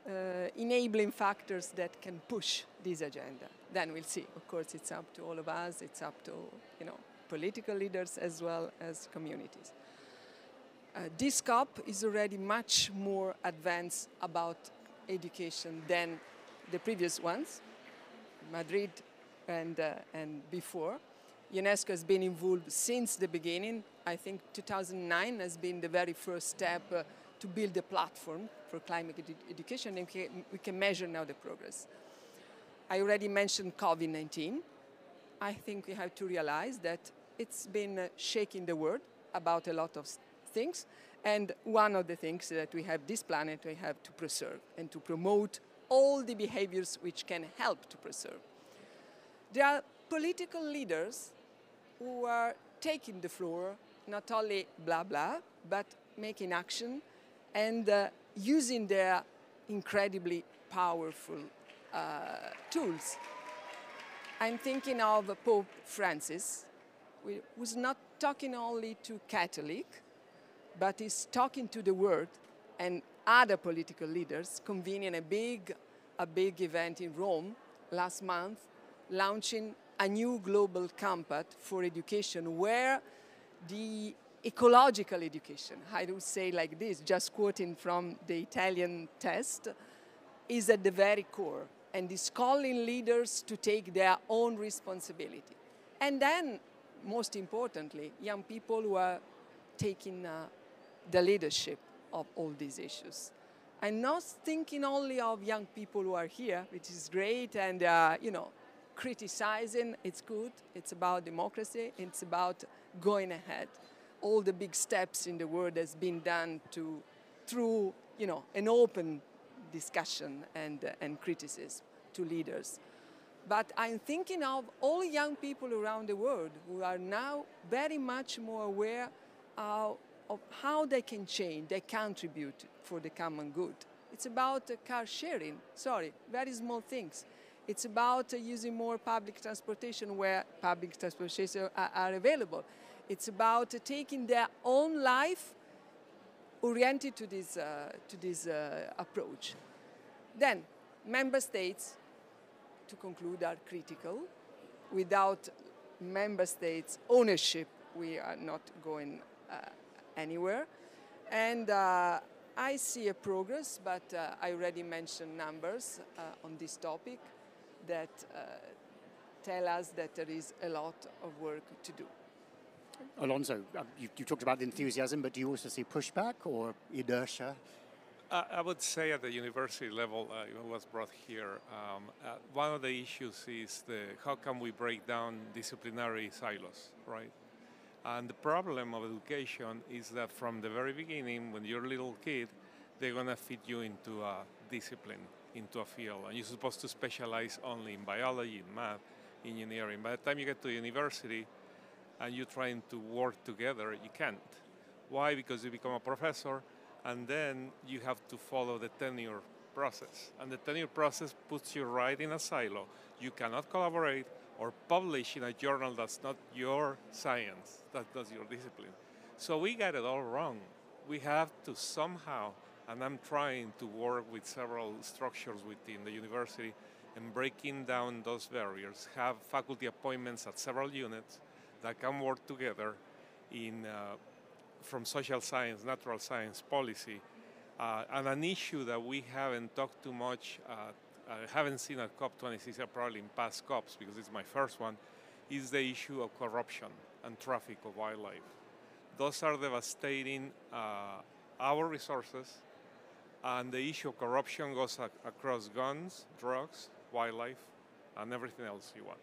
uh, enabling factors that can push this agenda. Then we'll see. Of course, it's up to all of us. It's up to you know political leaders as well as communities. Uh, this COP is already much more advanced about education than the previous ones, Madrid and, uh, and before. UNESCO has been involved since the beginning. I think 2009 has been the very first step uh, to build a platform for climate ed education, and we can, measure now the progress. I already mentioned COVID-19. I think we have to realize that it's been uh, shaking the world about a lot of things. And one of the things that we have this planet we have to preserve and to promote all the behaviors which can help to preserve. There are political leaders who are taking the floor, not only blah blah, but making action and uh, using their incredibly powerful uh, tools. I'm thinking of Pope Francis, who's not talking only to Catholic, but is talking to the world and other political leaders, convening a big, a big event in Rome last month, launching a new global compact for education where the ecological education, I would say like this, just quoting from the Italian test, is at the very core and is calling leaders to take their own responsibility. And then most importantly, young people who are taking uh, the leadership of all these issues. I'm not thinking only of young people who are here, which is great, and uh, you know, criticizing. It's good. It's about democracy. It's about going ahead. All the big steps in the world has been done to, through you know, an open discussion and, uh, and criticism to leaders. But I'm thinking of all young people around the world who are now very much more aware of how they can change, they contribute for the common good. It's about uh, car sharing, sorry, very small things. It's about using more public transportation where public transportation are, are available. It's about taking their own life oriented to this, uh, to this uh, approach. Then, member states to conclude are critical. Without member states' ownership, we are not going uh, anywhere. And uh, I see a progress, but uh, I already mentioned numbers uh, on this topic that uh, tell us that there is a lot of work to do. Alonso, um, you, you talked about the enthusiasm, but do you also see pushback or inertia I would say at the university level, uh, it was brought here. Um, uh, one of the issues is the how can we break down disciplinary silos, right? And the problem of education is that from the very beginning, when you're a little kid, they're gonna fit you into a discipline, into a field, and you're supposed to specialize only in biology, in math, engineering. By the time you get to university and you're trying to work together, you can't Why? Because you become a professor, and then you have to follow the tenure process. And the tenure process puts you right in a silo. You cannot collaborate or publish in a journal that's not your science, that does your discipline. So we got it all wrong. We have to somehow, and I'm trying to work with several structures within the university and breaking down those barriers, have faculty appointments at several units that can work together in uh, from social science, natural science policy, uh, and an issue that we haven't talked too much, uh, haven't seen at COP26, probably in past COPs because it's my first one, is the issue of corruption and traffic of wildlife. Those are devastating uh, our resources, and the issue of corruption goes ac across guns, drugs, wildlife, and everything else you want.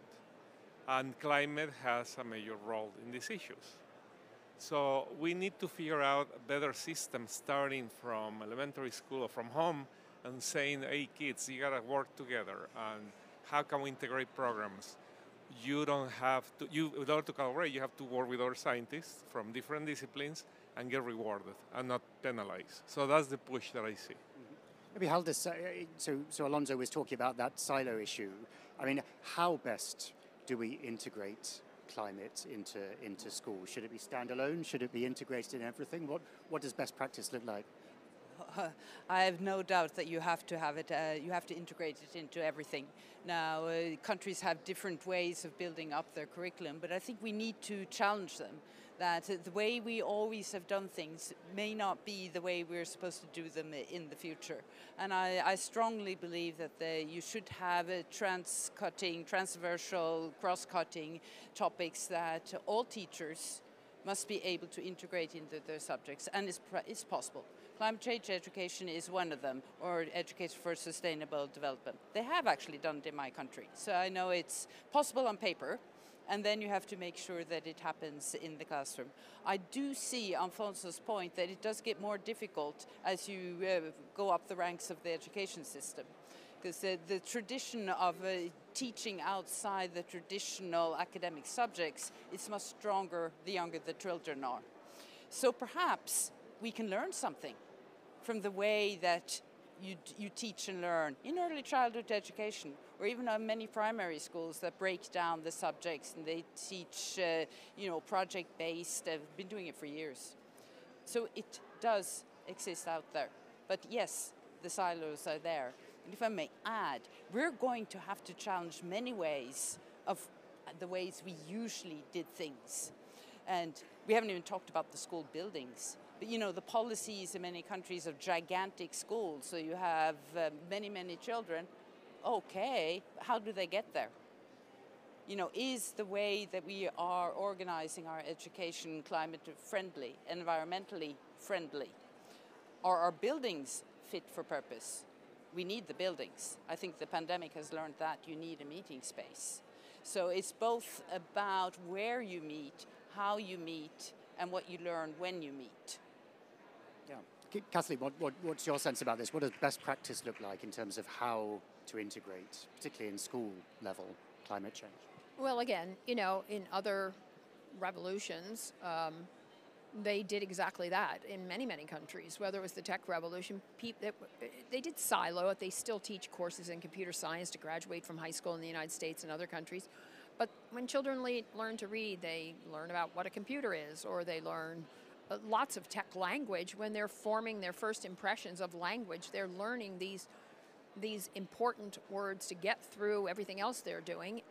And climate has a major role in these issues. So we need to figure out a better system starting from elementary school or from home and saying, hey kids, you gotta work together and how can we integrate programs? You don't have to, you, in order to collaborate, you have to work with other scientists from different disciplines and get rewarded and not penalized. So that's the push that I see. Maybe Haldis, uh, so, so Alonso was talking about that silo issue. I mean, how best do we integrate climate into, into school? Should it be standalone? Should it be integrated in everything? What, what does best practice look like? *laughs* I have no doubt that you have to have it, uh, you have to integrate it into everything. Now, uh, countries have different ways of building up their curriculum, but I think we need to challenge them that the way we always have done things may not be the way we're supposed to do them in the future. And I, I strongly believe that the, you should have trans-cutting, transversal, cross-cutting topics that all teachers must be able to integrate into their subjects, and it's, it's possible. Climate change education is one of them, or education for sustainable development. They have actually done it in my country, so I know it's possible on paper, and then you have to make sure that it happens in the classroom. I do see Alfonso's point that it does get more difficult as you uh, go up the ranks of the education system. Because the, the, tradition of uh, teaching outside the traditional academic subjects is much stronger the younger the children are. So perhaps we can learn something from the way that you, you teach and learn in early childhood education, or even on many primary schools that break down the subjects and they teach, uh, you know, project-based. They've been doing it for years. So it does exist out there. But yes, the silos are there. And if I may add, we're going to have to challenge many ways of the ways we usually did things. And we haven't even talked about the school buildings. You know, the policies in many countries of gigantic schools, so you have uh, many, many children. Okay, how do they get there? You know, is the way that we are organizing our education climate friendly, environmentally friendly? Are our buildings fit for purpose? We need the buildings. I think the pandemic has learned that you need a meeting space. So it's both about where you meet, how you meet, and what you learn when you meet. Kathleen, what, what, what's your sense about this? What does best practice look like in terms of how to integrate, particularly in school level, climate change? Well, again, you know, in other revolutions, um, they did exactly that in many, many countries. Whether it was the tech revolution, they did silo it. They still teach courses in computer science to graduate from high school in the United States and other countries. But when children learn to read, they learn about what a computer is, or they learn lots of tech language. When they're forming their first impressions of language, they're learning these, these important words to get through everything else they're doing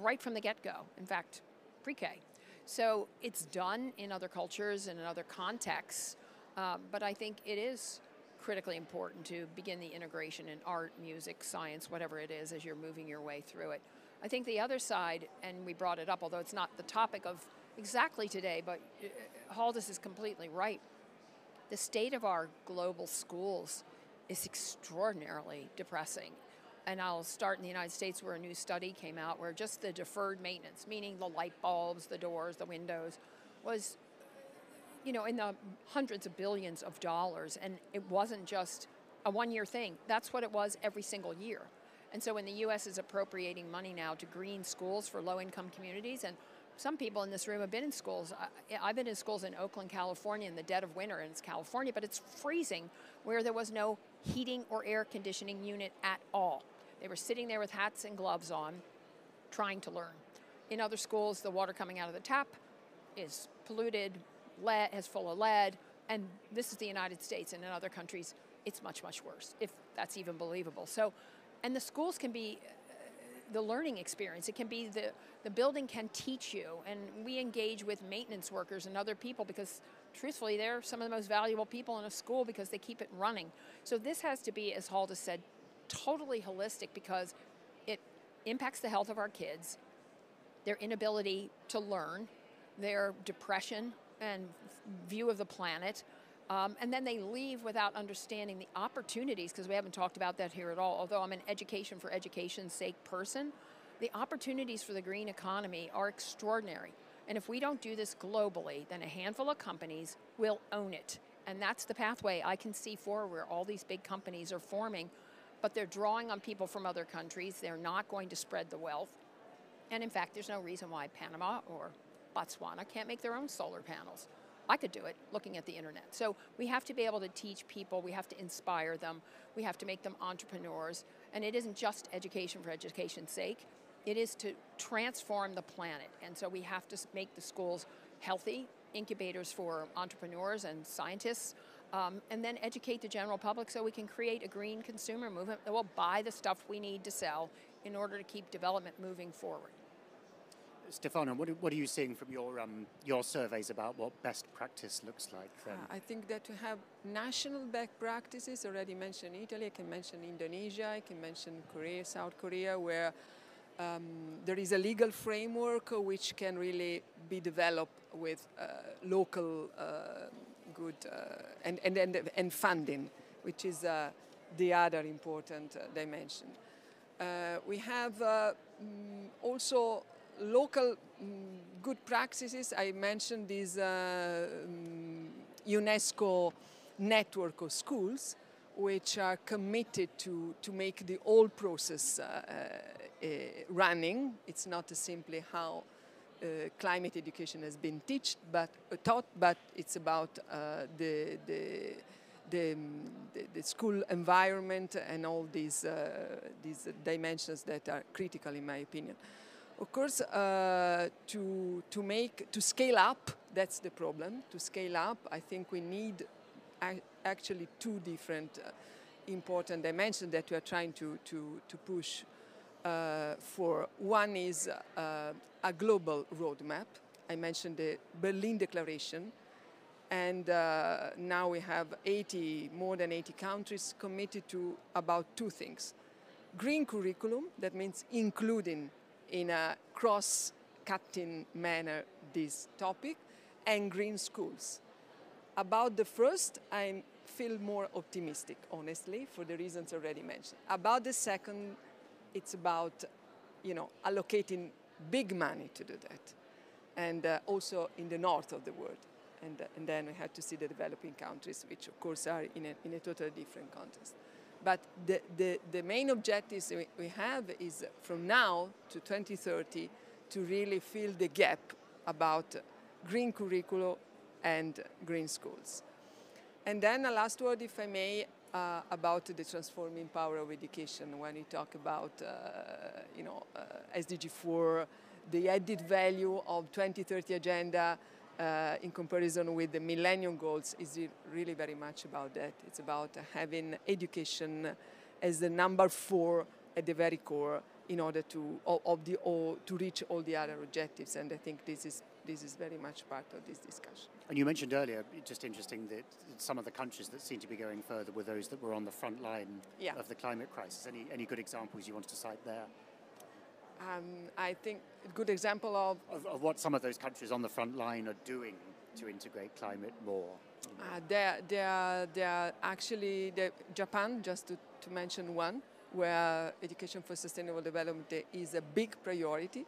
right from the get-go. In fact, pre-K. So it's done in other cultures and in other contexts, um, but I think it is critically important to begin the integration in art, music, science, whatever it is, as you're moving your way through it. I think the other side, and we brought it up, although it's not the topic of exactly today, but uh, Haldis is completely right. The state of our global schools is extraordinarily depressing. And I'll start in the United States where a new study came out where just the deferred maintenance, meaning the light bulbs, the doors, the windows, was you know, in the hundreds of billions of dollars. And it wasn't just a one year thing. That's what it was every single year. And so when the US is appropriating money now to green schools for low income communities and some people in this room have been in schools. I, have been in schools in Oakland, California in the dead of winter, and it's California, but it's freezing where there was no heating or air conditioning unit at all. They were sitting there with hats and gloves on, trying to learn. In other schools, the water coming out of the tap is polluted, lead, is full of lead, and this is the United States, and in other countries, it's much, much worse, if that's even believable. So, and the schools can be the learning experience. It can be the, the building can teach you. And we engage with maintenance workers and other people because truthfully, they're some of the most valuable people in a school because they keep it running. So this has to be, as Haldis said, totally holistic because it impacts the health of our kids, their inability to learn, their depression and view of the planet, um, and then they leave without understanding the opportunities, because we haven't talked about that here at all. Although I'm an education for education's sake person, the opportunities for the green economy are extraordinary. And if we don't do this globally, then a handful of companies will own it. And that's the pathway I can see for where all these big companies are forming. But they're drawing on people from other countries. They're not going to spread the wealth. And in fact, there's no reason why Panama or Botswana can't make their own solar panels. I could do it looking at the internet. So we have to be able to teach people, we have to inspire them, we have to make them entrepreneurs. And it isn't just education for education's sake, it is to transform the planet. And so we have to make the schools healthy, incubators for entrepreneurs and scientists, um, and then educate the general public so we can create a green consumer movement that will buy the stuff we need to sell in order to keep development moving forward. Stefania, what, what are you seeing from your, um, your surveys about what best practice looks like? Uh, I think that to have national best practices, already mentioned Italy, I can mention Indonesia, I can mention Korea, South Korea, where um, there is a legal framework which can really be developed with uh, local uh, good uh, and, and, and, and funding, which is uh, the other important uh, dimension. we have mm, also local um, good practices, I mentioned this uh, um, UNESCO network of schools which are committed to, to make the whole process uh, uh, running. It's not simply how uh, climate education has been teached, but, uh, taught, but it's about uh, the, the, the, um, the, the, school environment and all these, these dimensions that are critical in my opinion. Of course, uh, to, to make, to scale up, that's the problem. To scale up, I think we need actually two different uh, important dimensions that we are trying to, to, to push uh, for. One is uh, a global roadmap. I mentioned the Berlin Declaration, and uh, now we have 80, more than 80 countries committed to about two things. Green curriculum, that means including in a cross-cutting manner this topic, and green schools. About the first, I feel more optimistic, honestly, for the reasons already mentioned. About the second, it's about, you know, allocating big money to do that, and uh, also in the north of the world. And, uh, and then we have to see the developing countries, which of course are in a, in a totally different context. But the, the, the main objectives we have is from now to 2030 to really fill the gap about green curricula and green schools. And then a last word, if I may, uh, about the transforming power of education. When we talk about, uh, you know, uh, SDG 4, the added value of 2030 agenda, uh, in comparison with the Millennium Goals is really very much about that. It's about having education as the number four at the very core in order to of the all, to reach all the other objectives. And I think this is this is very much part of this discussion. And you mentioned earlier, just interesting that some of the countries that seem to be going further were those that were on the front line yeah. of the climate crisis. Any any good examples you wanted to cite there? Um, I think a good example of, of, of what some of those countries on the front line are doing to integrate climate more. Uh, they they are, they are actually Japan, just to, to mention one, where education for sustainable development is a big priority,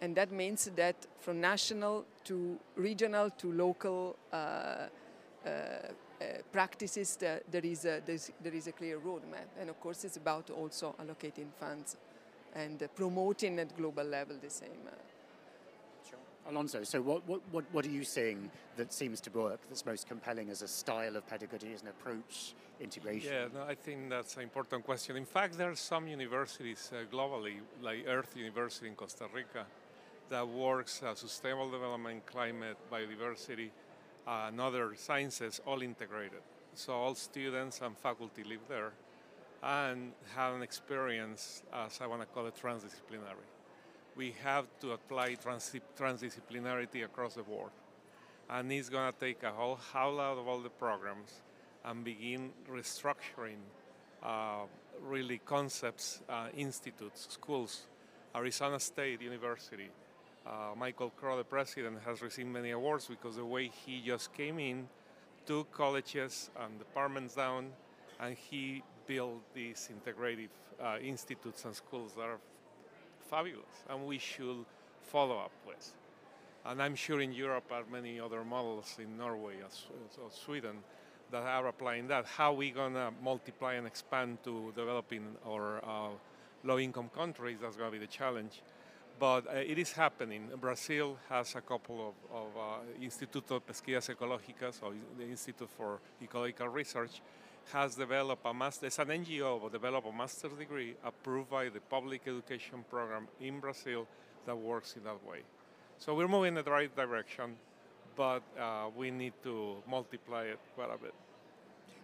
and that means that from national to regional to local uh, uh, uh practices, there, there, is a, there is a clear roadmap, and of course it's about also allocating funds and promoting at global level the same. Uh, sure. Alonso, so what, what, what, what are you seeing that seems to work, that's most compelling as a style of pedagogy, as an approach, integration? Yeah, no, I think that's an important question. In fact, there are some universities uh, globally, like Earth University in Costa Rica, that works uh, sustainable development, climate, biodiversity, uh, and other sciences all integrated. So all students and faculty live there and have an experience, as I want to call it, transdisciplinary. We have to apply trans transdisciplinarity across the board. And it's going to take a whole howl out of all the programs and begin restructuring uh, really concepts, uh, institutes, schools. Arizona State University, uh, Michael Crow, the president, has received many awards because the way he just came in, took colleges and departments down, and he built these integrative uh, institutes and schools that are fabulous, and we should follow up with. And I'm sure in Europe are many other models in Norway or Sweden that are applying that. How are we going to multiply and expand to developing or uh, low-income countries? That's going to be the challenge. But uh, it is happening. Brazil has a couple of, of uh, Instituto de Pesquisas Ecológicas, or the Institute for Ecological Research, has developed a master, it's an NGO, but developed a master's degree approved by the public education program in Brazil that works in that way. So we're moving in the right direction, but uh, we need to multiply it quite a bit.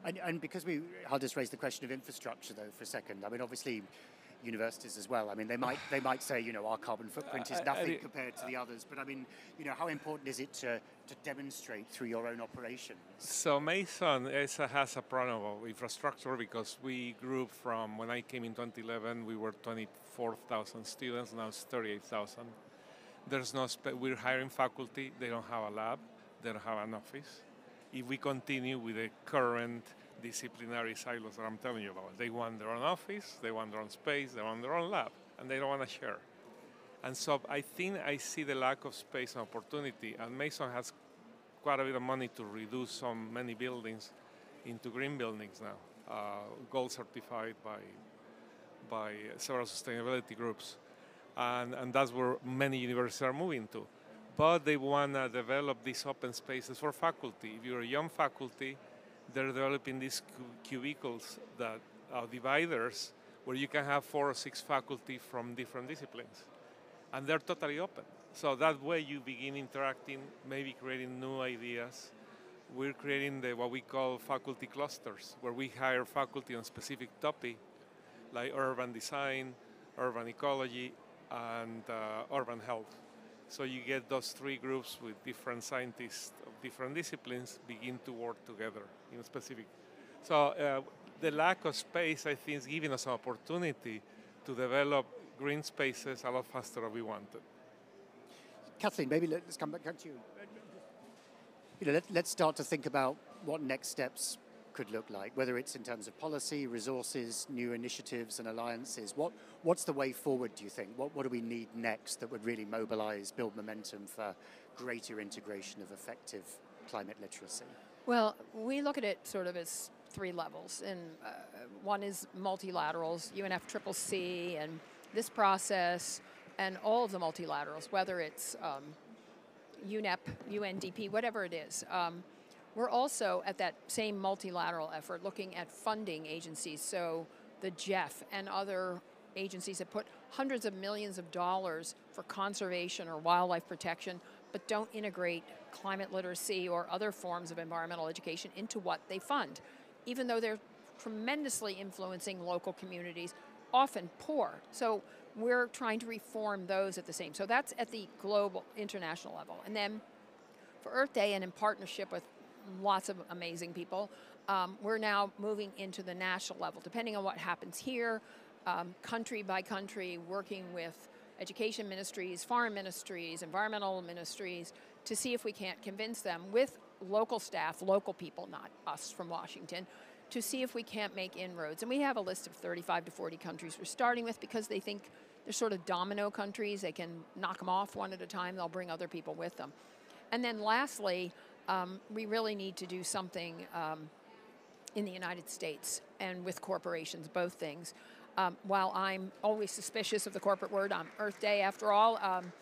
And, and because we, I'll just raise the question of infrastructure though for a second. I mean, obviously, universities as well. I mean, they might they might say, you know, our carbon footprint is nothing compared to the others. But I mean, you know, how important is it to, to demonstrate through your own operations? So Mason is, has a problem of infrastructure because we grew from when I came in 2011, we were 24,000 students. Now it's 38,000. There's no we're hiring faculty. They don't have a lab. They don't have an office. If we continue with the current disciplinary silos that I'm telling you about. They want their own office, they want their own space, they want their own lab, and they don't want to share. And so I think I see the lack of space and opportunity, and Mason has quite a bit of money to reduce so many buildings into green buildings now, uh, gold certified by by several sustainability groups, and and that's where many universities are moving to. But they want to develop these open spaces for faculty. If you're a young faculty, they're developing these cubicles that are dividers where you can have four or six faculty from different disciplines. And they're totally open. So that way you begin interacting, maybe creating new ideas. We're creating the, what we call faculty clusters, where we hire faculty on specific topic, like urban design, urban ecology, and uh, urban health. So you get those three groups with different scientists different disciplines begin to work together in specific. So uh, the lack of space, I think, is giving us an opportunity to develop green spaces a lot faster than we wanted. Kathleen, maybe let's come back to you. You know, let, let's start to think about what next steps could look like, whether it's in terms of policy, resources, new initiatives and alliances. What, what's the way forward, do you think? What, what do we need next that would really mobilize, build momentum for greater integration of effective climate literacy? Well, we look at it sort of as three levels. And uh, one is multilaterals, UNFCCC, and this process, and all of the multilaterals, whether it's um, UNEP, UNDP, whatever it is. Um, we're also at that same multilateral effort looking at funding agencies, so the GEF and other agencies that put hundreds of millions of dollars for conservation or wildlife protection, but don't integrate climate literacy or other forms of environmental education into what they fund, even though they're tremendously influencing local communities, often poor. So we're trying to reform those at the same. So that's at the global, international level. And then for Earth Day and in partnership with lots of amazing people. Um, we're now moving into the national level, depending on what happens here, um, country by country, working with education ministries, foreign ministries, environmental ministries, to see if we can't convince them with local staff, local people, not us from Washington, to see if we can't make inroads. And we have a list of 35 to 40 countries we're starting with because they think they're sort of domino countries. They can knock them off one at a time. They'll bring other people with them. And then lastly, um, we really need to do something um, in the United States and with corporations, both things. Um, while I'm always suspicious of the corporate word on Earth Day, after all, um,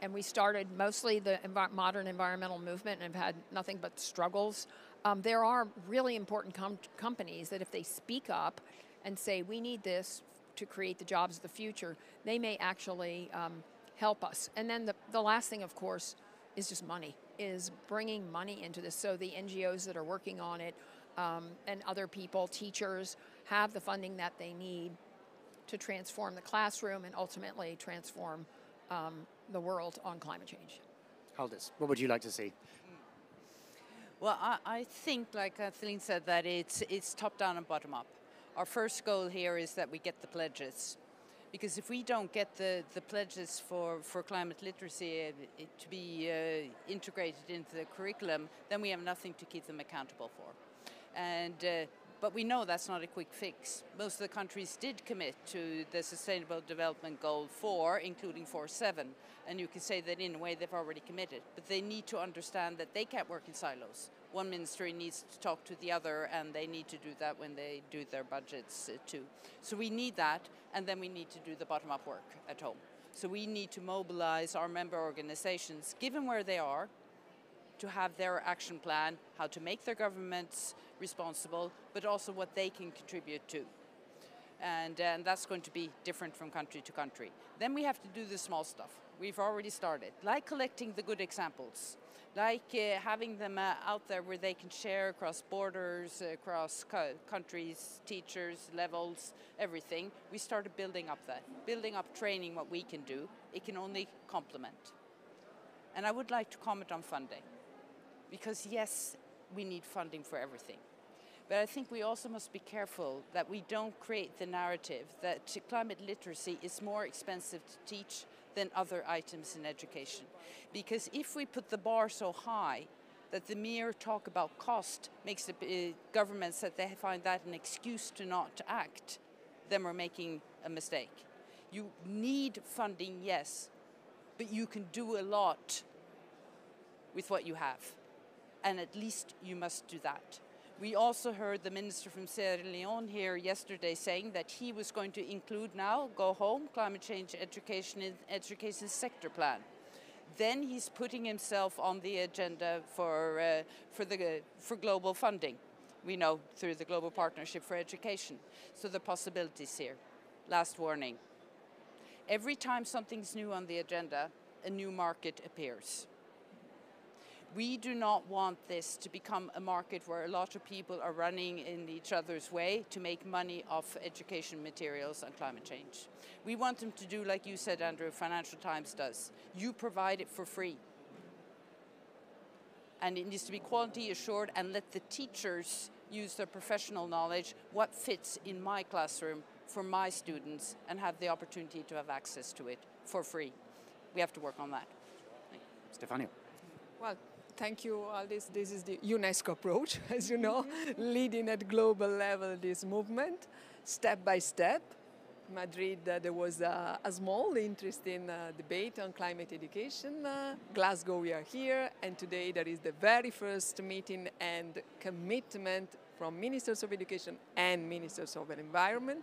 and we started mostly the envi- modern environmental movement and have had nothing but struggles. Um, there are really important com- companies that if they speak up and say, we need this to create the jobs of the future, they may actually um, help us. And then the, the last thing, of course, is just money, is bringing money into this. So the NGOs that are working on it um, and other people, teachers, have the funding that they need to transform the classroom and ultimately transform um, the world on climate change. Haldis, what would you like to see? Well, I, I think, like Kathleen said, that it's, it's top down and bottom up. Our first goal here is that we get the pledges. Because if we don't get the, the pledges for, for climate literacy uh, to be uh, integrated into the curriculum, then we have nothing to keep them accountable for. And uh, but we know that's not a quick fix. Most of the countries did commit to the Sustainable Development Goal 4, including 4.7, and you can say that in a way they've already committed. But they need to understand that they can't work in silos. One ministry needs to talk to the other, and they need to do that when they do their budgets uh, too. So we need that, and then we need to do the bottom-up work at home. So we need to mobilize our member organizations, given where they are, to have their action plan, how to make their governments responsible, but also what they can contribute to. And, and that's going to be different from country to country. Then we have to do the small stuff. We've already started, like collecting the good examples, like uh, having them uh, out there where they can share across borders, across co countries, teachers, levels, everything. We started building up that, building up training, what we can do. It can only complement. And I would like to comment on funding because yes, we need funding for everything. But I think we also must be careful that we don't create the narrative that climate literacy is more expensive to teach than other items in education. Because if we put the bar so high that the mere talk about cost makes the uh, governments that they find that an excuse to not act, then we're making a mistake. You need funding, yes, but you can do a lot with what you have and at least you must do that. We also heard the minister from Sierra Leone here yesterday saying that he was going to include now, go home, climate change education in education sector plan. Then he's putting himself on the agenda for, uh, for, the, for global funding. We know through the Global Partnership for Education. So the possibilities here. Last warning. Every time something's new on the agenda, a new market appears. We do not want this to become a market where a lot of people are running in each other's way to make money off education materials on climate change. We want them to do like you said, Andrew, Financial Times does. You provide it for free. And it needs to be quality assured and let the teachers use their professional knowledge, what fits in my classroom for my students, and have the opportunity to have access to it for free. We have to work on that. Stefania. Well, thank you, Haldis. This is the UNESCO approach, *laughs* as you know, leading at global level this movement, step by step. Madrid, uh, there was uh, a small, interesting uh, debate on climate education. Uh, Glasgow, we are here, and today there is the very first meeting and commitment from ministers of education and ministers of environment.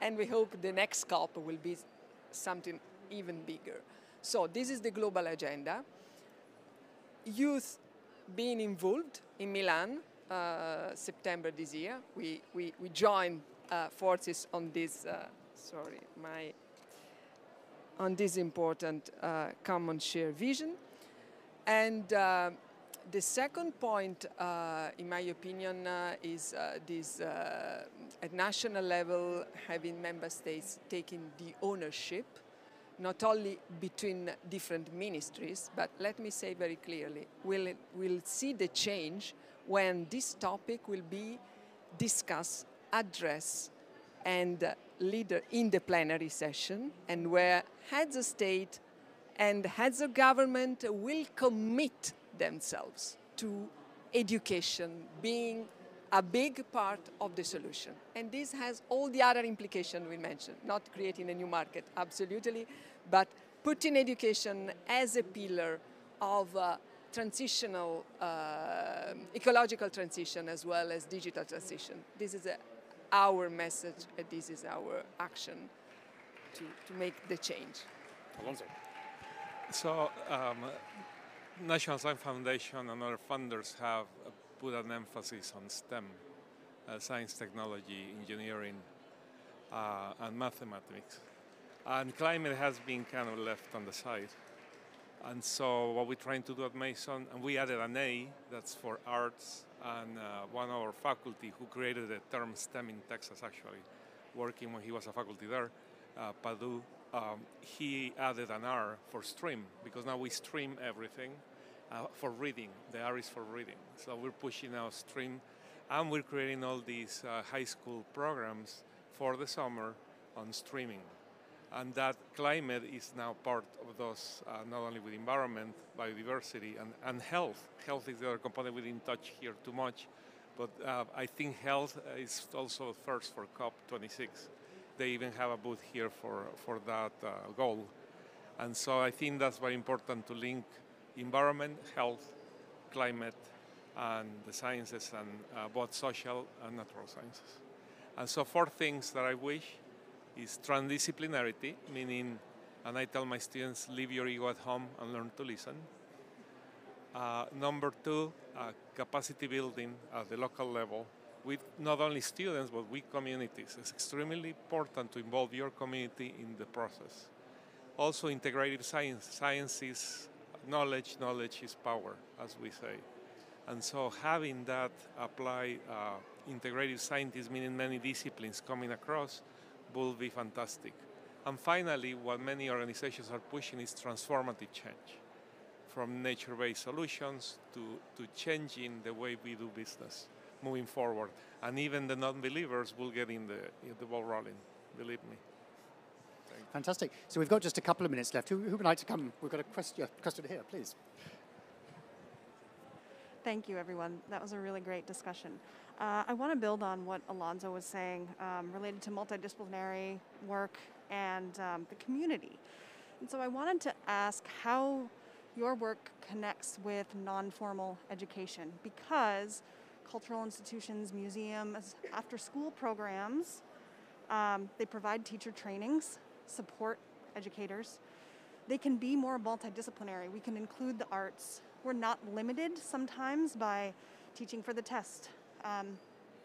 And we hope the next COP will be something even bigger. So this is the global agenda youth being involved in Milan, uh, September this year. We, we, we joined uh, forces on this, uh, sorry, my, on this important uh, common shared vision. And uh, the second point, uh, in my opinion, is this at national level having member states taking the ownership not only between different ministries, but let me say very clearly, we'll, we'll see the change when this topic will be discussed, addressed, and uh, leader in the plenary session, and where heads of state and heads of government will commit themselves to education being a big part of the solution. And this has all the other implications we mentioned, not creating a new market, absolutely, but putting education as a pillar of uh, transitional, uh, ecological transition as well as digital transition. This is a, our message and this is our action to, to make the change. Alonso. So, um, National Science Foundation and other funders have put an emphasis on STEM, uh, science, technology, engineering, uh, and mathematics. And climate has been kind of left on the side. And so what we're trying to do at Mason, and we added an A, that's for arts, and uh, one of our faculty who created the term STEM in Texas actually, working when he was a faculty there, uh, Padu, um, he added an R for stream, because now we stream everything uh, for reading. The R is for reading. So we're pushing out stream, and we're creating all these uh, high school programs for the summer on streaming and that climate is now part of those, uh, not only with environment, biodiversity, and, and health. Health is the other component we didn't touch here too much, but uh, I think health is also first for COP26. They even have a booth here for, for that uh, goal. And so I think that's very important to link environment, health, climate, and the sciences, and uh, both social and natural sciences. And so four things that I wish is transdisciplinarity, meaning, and I tell my students, leave your ego at home and learn to listen. Uh, number two, uh, capacity building at the local level with not only students but with communities. It's extremely important to involve your community in the process. Also, integrative science. Science is knowledge, knowledge is power, as we say. And so having that apply uh, integrative scientists, meaning many disciplines coming across, will be fantastic. And finally, what many organizations are pushing is transformative change from nature-based solutions to, to changing the way we do business moving forward. And even the non-believers will get in the, in the ball rolling, believe me. Fantastic. So we've got just a couple of minutes left. Who, who would like to come? We've got a question, question here, please. Thank you, everyone. That was a really great discussion. Uh, I want to build on what Alonso was saying um, related to multidisciplinary work and um, the community. And so I wanted to ask how your work connects with non-formal education because cultural institutions, museums, after-school programs, um, they provide teacher trainings, support educators. They can be more multidisciplinary. We can include the arts. We're not limited sometimes by teaching for the test um,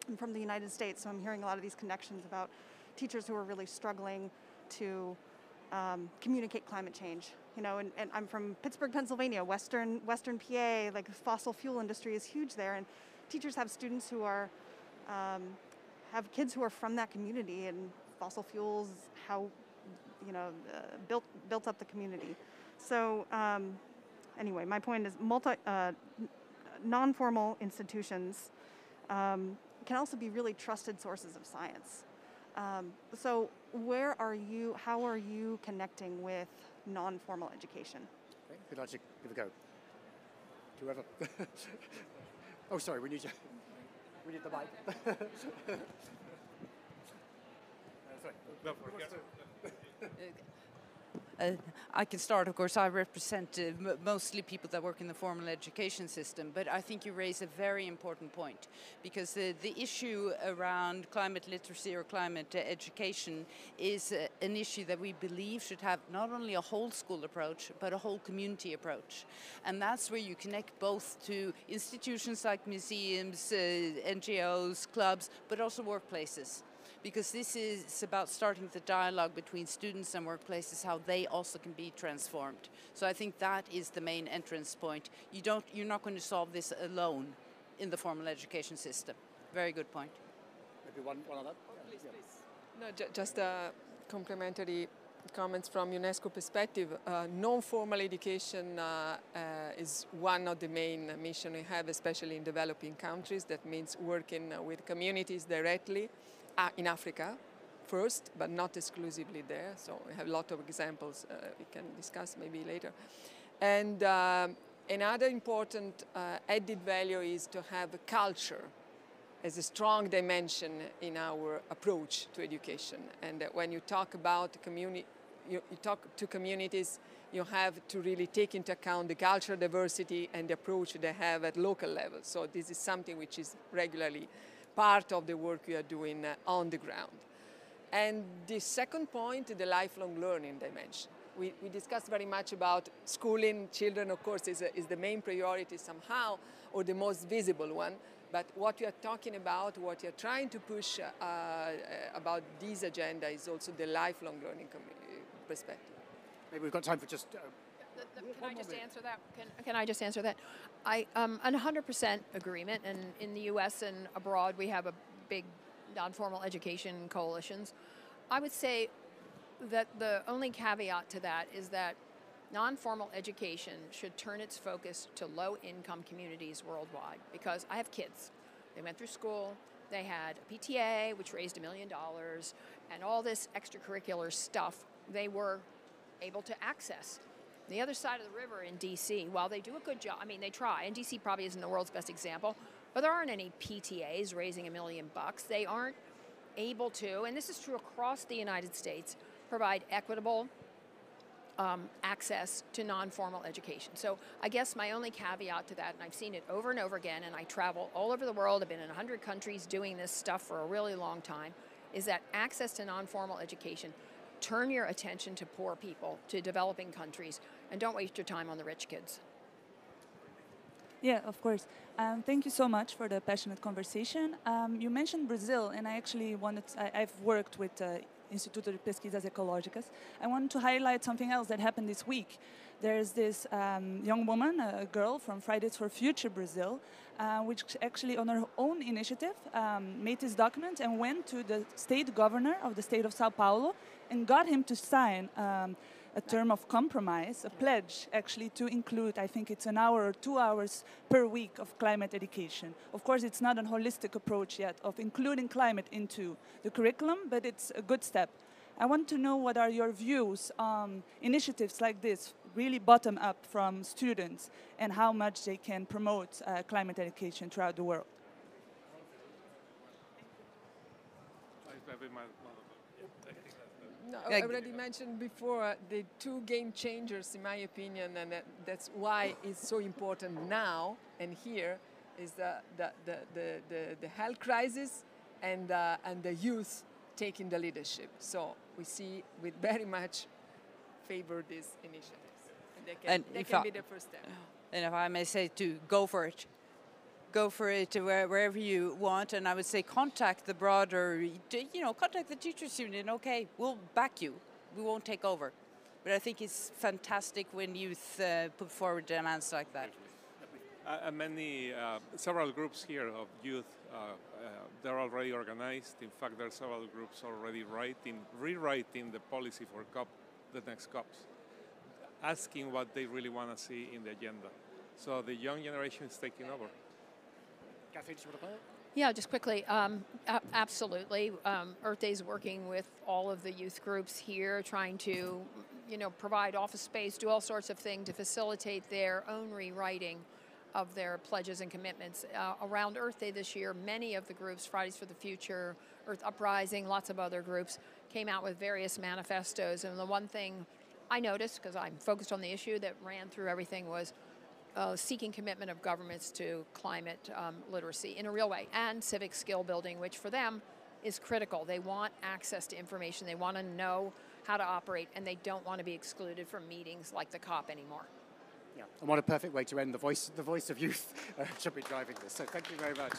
I'm from the United States, so I'm hearing a lot of these connections about teachers who are really struggling to um, communicate climate change. You know, and, and, I'm from Pittsburgh, Pennsylvania, Western Western PA. Like the fossil fuel industry is huge there, and teachers have students who are um, have kids who are from that community, and fossil fuels how you know uh, built built up the community. So um, anyway, my point is multi uh, non-formal institutions um, can also be really trusted sources of science. Um, so where are you, how are you connecting with non-formal education? Okay, who'd like to give a go? Whoever. *laughs* oh, sorry, we need you. We need the mic. *laughs* uh, sorry. No, uh, I can start, of course, I represent uh, mostly people that work in the formal education system, but I think you raise a very important point because the, the issue around climate literacy or climate uh, education is uh, an issue that we believe should have not only a whole school approach, but a whole community approach. And that's where you connect both to institutions like museums, uh, NGOs, clubs, but also workplaces because this is about starting the dialogue between students and workplaces, how they also can be transformed. So I think that is the main entrance point. You don't, you're not going to solve this alone in the formal education system. Very good point. Maybe one, one other? Oh, please, yeah. please. No, ju just a complementary comments from UNESCO perspective, uh, non-formal education uh, uh, is one of the main missions we have, especially in developing countries. That means working with communities directly uh, in Africa first, but not exclusively there. So we have a lot of examples uh, we can discuss maybe later. And um, another important uh, added value is to have a culture as a strong dimension in our approach to education. And when you talk about community, you, you talk to communities, you have to really take into account the cultural diversity and the approach they have at local level. So this is something which is regularly part of the work we are doing uh, on the ground. And the second point, the lifelong learning dimension. we, we discussed very much about schooling children, of course, is, a, is the main priority somehow, or the most visible one. But what you are talking about, what you're trying to push uh, uh, about this agenda is also the lifelong learning perspective. Maybe we've got time for just. Can I just answer that? Can, can I just answer that? I um, 100% agreement, and in the U.S. and abroad, we have a big non-formal education coalitions. I would say that the only caveat to that is that non-formal education should turn its focus to low-income communities worldwide because I have kids. They went through school, they had a PTA, which raised a million dollars, and all this extracurricular stuff they were able to access. The other side of the river in DC, while they do a good job, I mean, they try, and DC probably isn't the world's best example, but there aren't any PTAs raising a million bucks. They aren't able to, and this is true across the United States, provide equitable um, access to non-formal education. So I guess my only caveat to that, and I've seen it over and over again, and I travel all over the world, I've been in 100 countries doing this stuff for a really long time, is that access to non-formal education, turn your attention to poor people, to developing countries, and don't waste your time on the rich kids. Yeah, of course. Um, thank you so much for the passionate conversation. Um, you mentioned Brazil, and I actually wanted, I, have worked with uh, Instituto de Pesquisas Ecológicas. I want to highlight something else that happened this week. There's this um, young woman, a girl from Fridays for Future Brazil, uh, which actually, on her own initiative, um, made this document and went to the state governor of the state of Sao Paulo and got him to sign um, a term of compromise, a pledge actually to include, I think it's an hour or two hours per week of climate education. Of course, it's not a holistic approach yet of including climate into the curriculum, but it's a good step. I want to know what are your views on initiatives like this, really bottom up from students, and how much they can promote uh, climate education throughout the world. No, I already mentioned before the two game changers, in my opinion, and that, that's why it's so important now and here is the, the, the, the, the, the health crisis and, uh, and the youth taking the leadership. So we see we very much favor this initiatives. And they can, and they can I, be the first step. *sighs* And if I may say to go for it go for it wherever you want. And I would say contact the broader, you know, contact the teachers union. Okay, we'll back you. We won't take over. But I think it's fantastic when youth uh, put forward demands like that. Uh, many, uh, several groups here of youth, uh, uh, they're already organized. In fact, there are several groups already writing, rewriting the policy for COP, the next COPs, asking what they really want to see in the agenda. So the young generation is taking over. Catherine, you want to yeah, just quickly, um, absolutely. Um, Earth Day is working with all of the youth groups here, trying to, you know, provide office space, do all sorts of things to facilitate their own rewriting of their pledges and commitments. Uh, around Earth Day this year, many of the groups, Fridays for the Future, Earth Uprising, lots of other groups, came out with various manifestos. And the one thing I noticed, because I'm focused on the issue that ran through everything, was uh, seeking commitment of governments to climate um, literacy in a real way and civic skill building, which for them is critical. They want access to information, they want to know how to operate, and they don't want to be excluded from meetings like the COP anymore. Yeah, and what a perfect way to end. The voice, the voice of youth uh, should be driving this. So thank you very much.